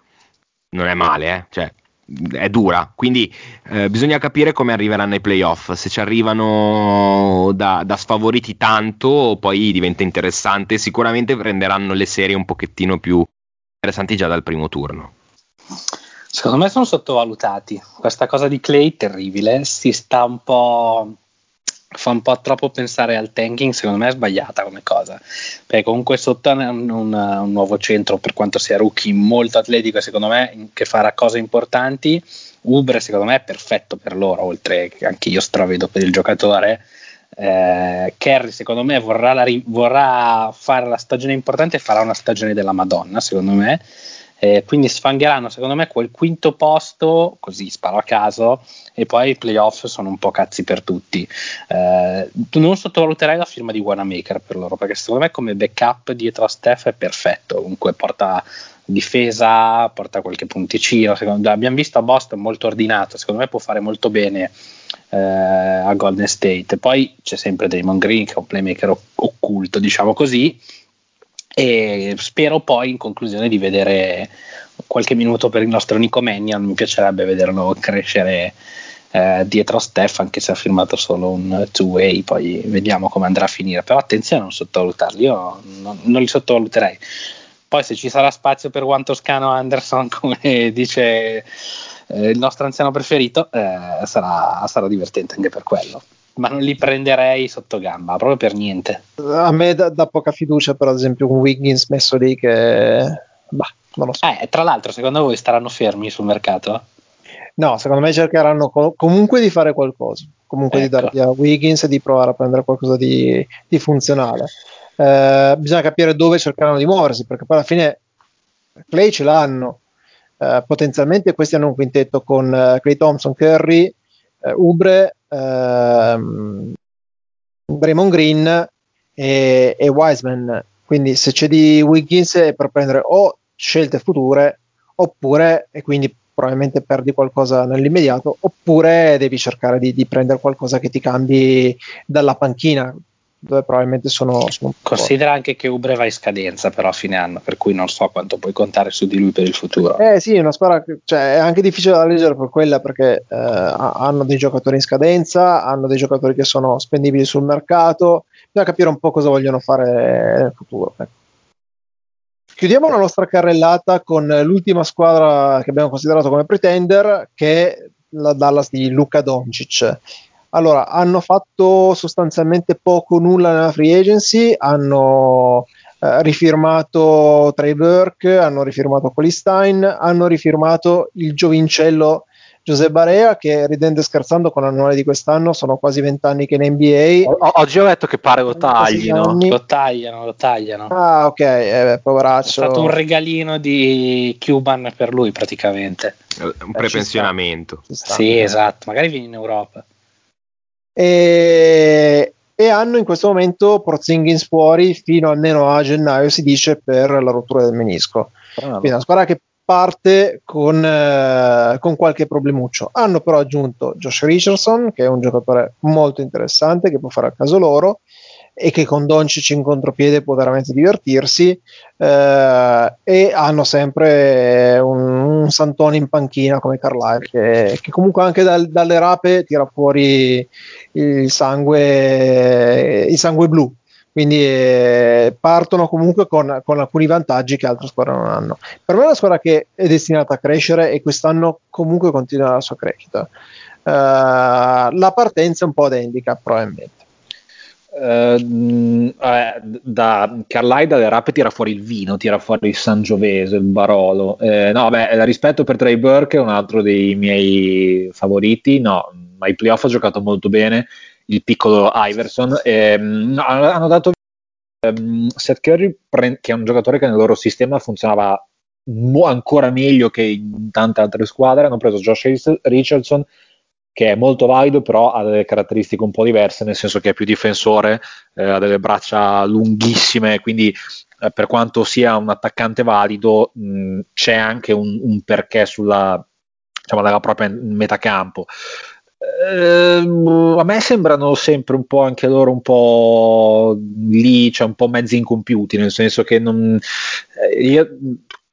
non è male, eh? cioè, è dura, quindi eh, bisogna capire come arriveranno ai playoff, se ci arrivano da, da, sfavoriti tanto poi diventa interessante, sicuramente prenderanno le serie un pochettino più interessanti già dal primo turno. Secondo me sono sottovalutati, questa cosa di Clay terribile, si sta un po' fa un po' troppo pensare al tanking, secondo me è sbagliata come cosa, perché comunque sotto è un, un, nuovo centro per quanto sia rookie molto atletico secondo me che farà cose importanti, Ubre secondo me è perfetto per loro, oltre che anche io stravedo per il giocatore, eh, Kerry secondo me vorrà, la, vorrà fare la stagione importante e farà una stagione della Madonna secondo me, eh, quindi sfangheranno secondo me quel quinto posto, così sparo a caso, e poi i playoff sono un po' cazzi per tutti. Eh, non sottovaluterei la firma di Wanamaker per loro, perché secondo me come backup dietro a Steph è perfetto, comunque porta difesa, porta qualche punticino, secondo, abbiamo visto a Boston molto ordinato, secondo me può fare molto bene eh, a Golden State. Poi c'è sempre Damon Green che è un playmaker occulto, diciamo così, e spero poi in conclusione di vedere qualche minuto per il nostro Nico Mannion mi piacerebbe vederlo crescere eh, dietro a Steph anche se ha firmato solo un two-way. Poi vediamo come andrà a finire. Però attenzione a non sottovalutarli. Io non, non li sottovaluterei. Poi se ci sarà spazio per Juan Toscano Anderson come dice eh, il nostro anziano preferito eh, sarà, sarà divertente anche per quello ma non li prenderei sotto gamba, proprio per niente. A me dà, dà poca fiducia, per esempio, un Wiggins messo lì che... Bah, non lo so. Eh, tra l'altro, secondo voi staranno fermi sul mercato? No, secondo me cercheranno co- comunque di fare qualcosa, comunque ecco. di dargli a Wiggins e di provare a prendere qualcosa di, di funzionale. Eh, bisogna capire dove cercheranno di muoversi, perché poi alla fine Clay ce l'hanno. Eh, potenzialmente questi hanno un quintetto con uh, Clay Thompson, Curry, uh, Ubre ehm, Draymond Green e, e Wiseman. Quindi se c'è di Wiggins è per prendere o scelte future oppure, e quindi probabilmente perdi qualcosa nell'immediato, oppure devi cercare di, di prendere qualcosa che ti cambi dalla panchina, dove probabilmente sono, sono considera anche che Ubre va in scadenza però a fine anno per cui non so quanto puoi contare su di lui per il futuro. Eh sì una squadra cioè, è anche difficile da leggere per quella perché eh, hanno dei giocatori in scadenza hanno dei giocatori che sono spendibili sul mercato. Bisogna capire un po' cosa vogliono fare nel futuro ecco. chiudiamo la nostra carrellata con l'ultima squadra che abbiamo considerato come pretender che è la Dallas di Luca Doncic allora, hanno fatto sostanzialmente poco o nulla nella free agency, hanno eh, rifirmato Trey Burke, hanno rifirmato Colistein, hanno rifirmato il giovincello Giuseppe Barea che ridendo e scherzando con l'annuale di quest'anno sono quasi vent'anni che in NBA o- oggi ho letto che pare lo taglino lo tagliano lo tagliano. Ah ok eh, poveraccio. È stato un regalino di Cuban per lui praticamente. Un prepensionamento. Eh, sì esatto magari vieni in Europa e, e hanno in questo momento Porzingis fuori fino almeno a gennaio si dice per la rottura del menisco. Ah, quindi una squadra che parte con, eh, con, qualche problemuccio. Hanno però aggiunto Josh Richardson, che è un giocatore molto interessante, che può fare a caso loro e che con Doncic in contropiede può veramente divertirsi eh, e hanno sempre un, un, santone in panchina come Carlisle che, che comunque anche dal, dalle rape tira fuori il sangue, il sangue blu quindi eh, partono comunque con, con, alcuni vantaggi che altre squadre non hanno. Per me è una squadra che è destinata a crescere e quest'anno comunque continua la sua crescita. Uh, la partenza è un po' da handicap probabilmente. Uh, da Carlisle dalle rape tira fuori il vino, tira fuori il Sangiovese, il Barolo. Eh, no, beh, rispetto per Trey Burke è un altro dei miei favoriti. No, ma i playoff ha giocato molto bene il piccolo Iverson. Ehm, hanno dato ehm, Seth Curry, che è un giocatore che nel loro sistema funzionava mo- ancora meglio che in tante altre squadre. Hanno preso Josh Richardson, che è molto valido, però ha delle caratteristiche un po' diverse, nel senso che è più difensore, eh, ha delle braccia lunghissime, quindi eh, per quanto sia un attaccante valido, mh, c'è anche un, un perché sulla diciamo, nella propria metacampo. Uh, a me sembrano sempre un po' anche loro un po' lì, cioè un po' mezzi incompiuti, nel senso che non, eh, io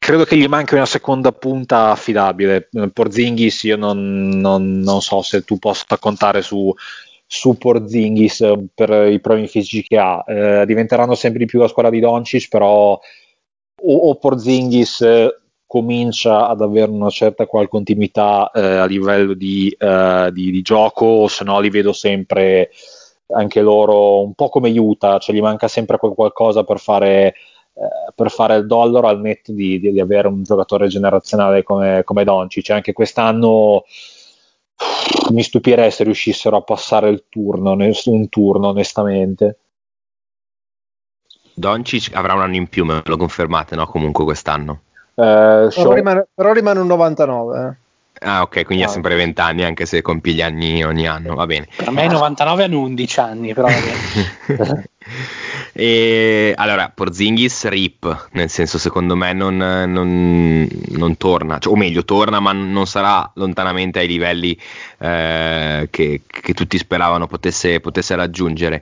credo che gli manchi una seconda punta affidabile. Porzingis, io non, non, non so se tu possa contare su, su Porzingis per i problemi fisici che ha. Eh, diventeranno sempre di più la squadra di Doncic, però o, o Porzingis comincia ad avere una certa qual continuità eh, a livello di, eh, di, di gioco, se no li vedo sempre anche loro un po' come Utah, cioè gli manca sempre qualcosa per fare, eh, per fare il dollaro al netto di, di, di, avere un giocatore generazionale come, come Doncic. Cioè anche quest'anno mi stupirei se riuscissero a passare il turno, un turno onestamente. Doncic avrà un anno in più, me lo confermate, no? Comunque quest'anno. Uh, però, rimane, però, rimane, un 99. Ah, ok, quindi ah. ha sempre 20 anni, anche se compie gli anni ogni anno, va bene. Per me i 99 hanno 11 anni, però e, allora, Porzingis rip, nel senso secondo me non, non, non torna, cioè, o meglio torna ma non sarà lontanamente ai livelli eh, che, che, tutti speravano potesse, potesse raggiungere.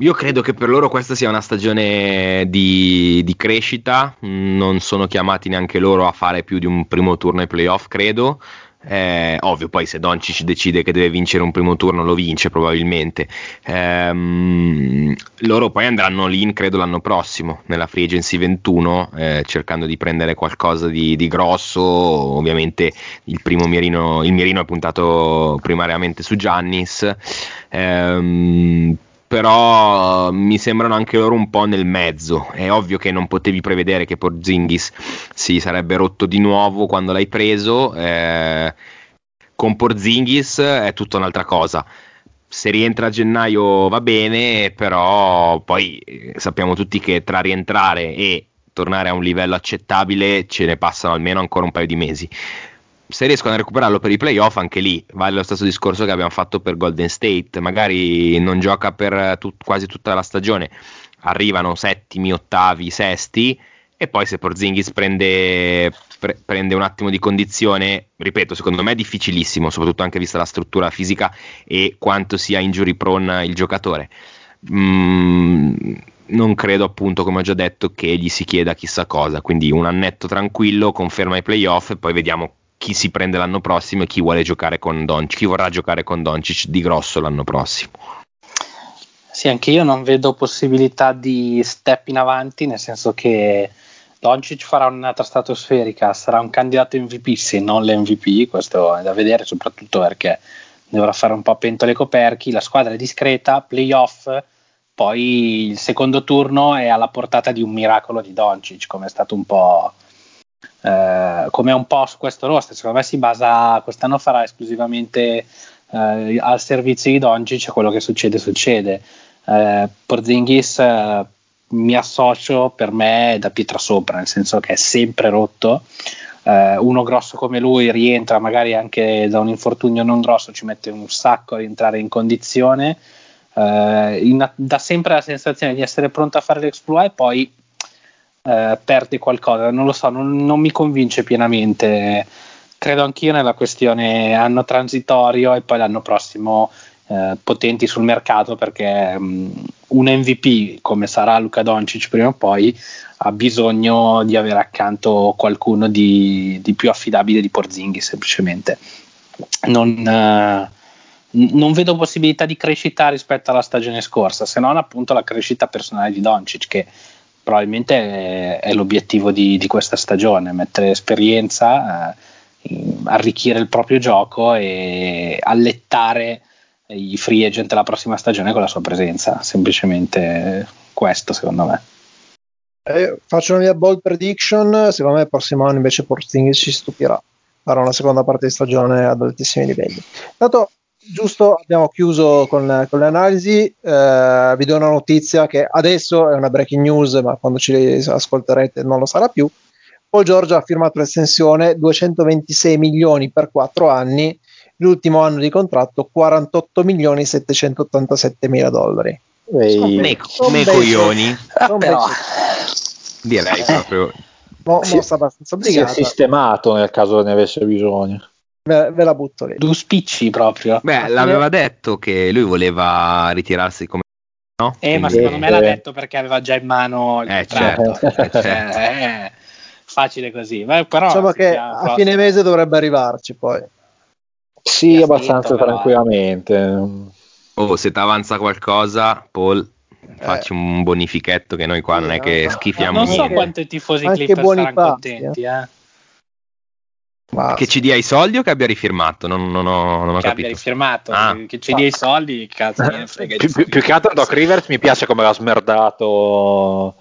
Io credo che per loro questa sia una stagione di, di, crescita, non sono chiamati neanche loro a fare più di un primo turno ai playoff, credo. Eh, ovvio, poi se Doncic decide che deve vincere un primo turno lo vince probabilmente. Eh, loro poi andranno lì, credo, l'anno prossimo, nella Free Agency 21, eh, cercando di prendere qualcosa di, di, grosso. Ovviamente il primo mirino, il mirino è puntato primariamente su Giannis. Eh, però mi sembrano anche loro un po' nel mezzo. È ovvio che non potevi prevedere che Porzingis si sarebbe rotto di nuovo quando l'hai preso. Eh, con Porzingis è tutta un'altra cosa. Se rientra a gennaio va bene, però poi eh, sappiamo tutti che tra rientrare e tornare a un livello accettabile ce ne passano almeno ancora un paio di mesi se riescono a recuperarlo per i playoff, anche lì vale lo stesso discorso che abbiamo fatto per Golden State. Magari non gioca per tut- quasi tutta la stagione, arrivano settimi, ottavi, sesti. E poi se Porzingis prende, pre- prende un attimo di condizione, ripeto, secondo me è difficilissimo, soprattutto anche vista la struttura fisica e quanto sia injury prone il giocatore. Mm, non credo appunto, come ho già detto, che gli si chieda chissà cosa. Quindi un annetto tranquillo, conferma i playoff e poi vediamo chi si prende l'anno prossimo e chi vuole giocare con Doncic, chi vorrà giocare con Doncic di grosso l'anno prossimo. Sì, anche io non vedo possibilità di step in avanti, nel senso che Doncic farà un'altra stratosferica, sarà un candidato MVP se non l'MVP, questo è da vedere soprattutto perché dovrà fare un po' a pentole coperchi, la squadra è discreta, playoff, poi il secondo turno è alla portata di un miracolo di Doncic, come è stato un po' eh, come un po' su questo roster, secondo me si basa, quest'anno farà esclusivamente eh, al servizio di Doncic, quello che succede succede. Eh, Porzingis eh, mi associo per me da pietra sopra, nel senso che è sempre rotto. Uh, uno grosso come lui rientra magari anche da un infortunio non grosso, ci mette un sacco a rientrare in condizione. Uh, in, dà sempre la sensazione di essere pronto a fare l'exploit e poi eh, perde qualcosa, non lo so, non, non mi convince pienamente. Credo anch'io nella questione anno transitorio e poi l'anno prossimo eh, potenti sul mercato perché um, un MVP come sarà Luca Doncic prima o poi ha bisogno di avere accanto qualcuno di, di più affidabile di Porzinghi semplicemente non, uh, non, vedo possibilità di crescita rispetto alla stagione scorsa se non appunto la crescita personale di Doncic che probabilmente è, è l'obiettivo di, di, questa stagione mettere esperienza uh, arricchire il proprio gioco e allettare i free agent la prossima stagione con la sua presenza. Semplicemente questo, secondo me. Eh, faccio una mia bold prediction. Secondo me, il prossimo anno invece Porzingis ci stupirà. Farà una seconda parte di stagione ad altissimi livelli. Tanto, giusto, abbiamo chiuso con, con le analisi. Eh, vi do una notizia che adesso è una breaking news, ma quando ci ascolterete non lo sarà più. Paul George ha firmato l'estensione 226 milioni per 4 anni l'ultimo anno di contratto 48 milioni 787 mila dollari. Ne, ne coglioni. Ah, però. Direi proprio. Mo, si, mossa abbastanza obbligata. Si è sistemato nel caso ne avesse bisogno. Ve, ve la butto lì. Due spicci proprio. Beh, l'aveva detto che lui voleva ritirarsi come No? Eh, Quindi... ma secondo me l'ha detto perché aveva già in mano il eh, certo, eh, certo. Eh, facile così. Beh, però diciamo che a fine mese dovrebbe arrivarci poi. Sì, abbastanza finito, tranquillamente. Oh, se ti avanza qualcosa, Paul, eh. facci un bonifichetto che noi qua non è che schifiamo. Non so quanto i tifosi Clippers saranno pazzi, contenti, eh. Ma... Che ci dia i soldi o che abbia rifirmato? Non, non ho, non ho che capito. abbia rifirmato, ah. che ci dia i soldi, cazzo, me frega. più, più, più che altro Doc Rivers mi piace come l'ha smerdato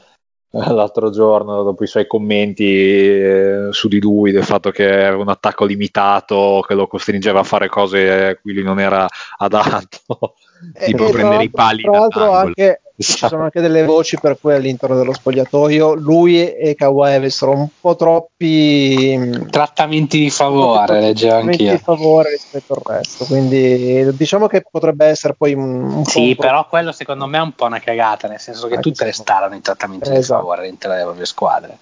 l'altro giorno dopo i suoi commenti eh, su di lui del fatto che aveva un attacco limitato che lo costringeva a fare cose a cui lui non era adatto eh, tipo prendere i pali tra l'altro anche. Ci sono anche delle voci per cui all'interno dello spogliatoio lui e Kawhi avessero un po' troppi mm, trattamenti di favore leggevo anch'io di favore rispetto al resto quindi diciamo che potrebbe essere poi un, un sì però po quello secondo me è un po' una cagata nel senso che tutte le star hanno i trattamenti esatto. di favore all'interno delle proprie squadre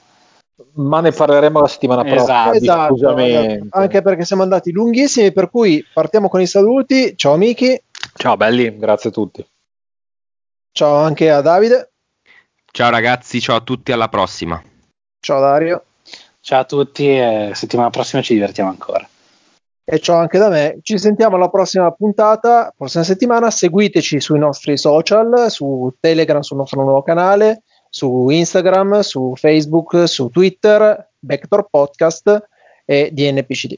ma ne parleremo la settimana prossima. Esatto, esatto, anche perché siamo andati lunghissimi, per cui partiamo con i saluti. Ciao amici. Ciao belli, grazie a tutti. Ciao anche a Davide. Ciao ragazzi, ciao a tutti, alla prossima. Ciao Dario. Ciao a tutti e settimana prossima ci divertiamo ancora. E ciao anche da me. Ci sentiamo alla prossima puntata, prossima settimana. Seguiteci sui nostri social, su Telegram, sul nostro nuovo canale, su Instagram, su Facebook, su Twitter, Backdoor Podcast e DNPCD.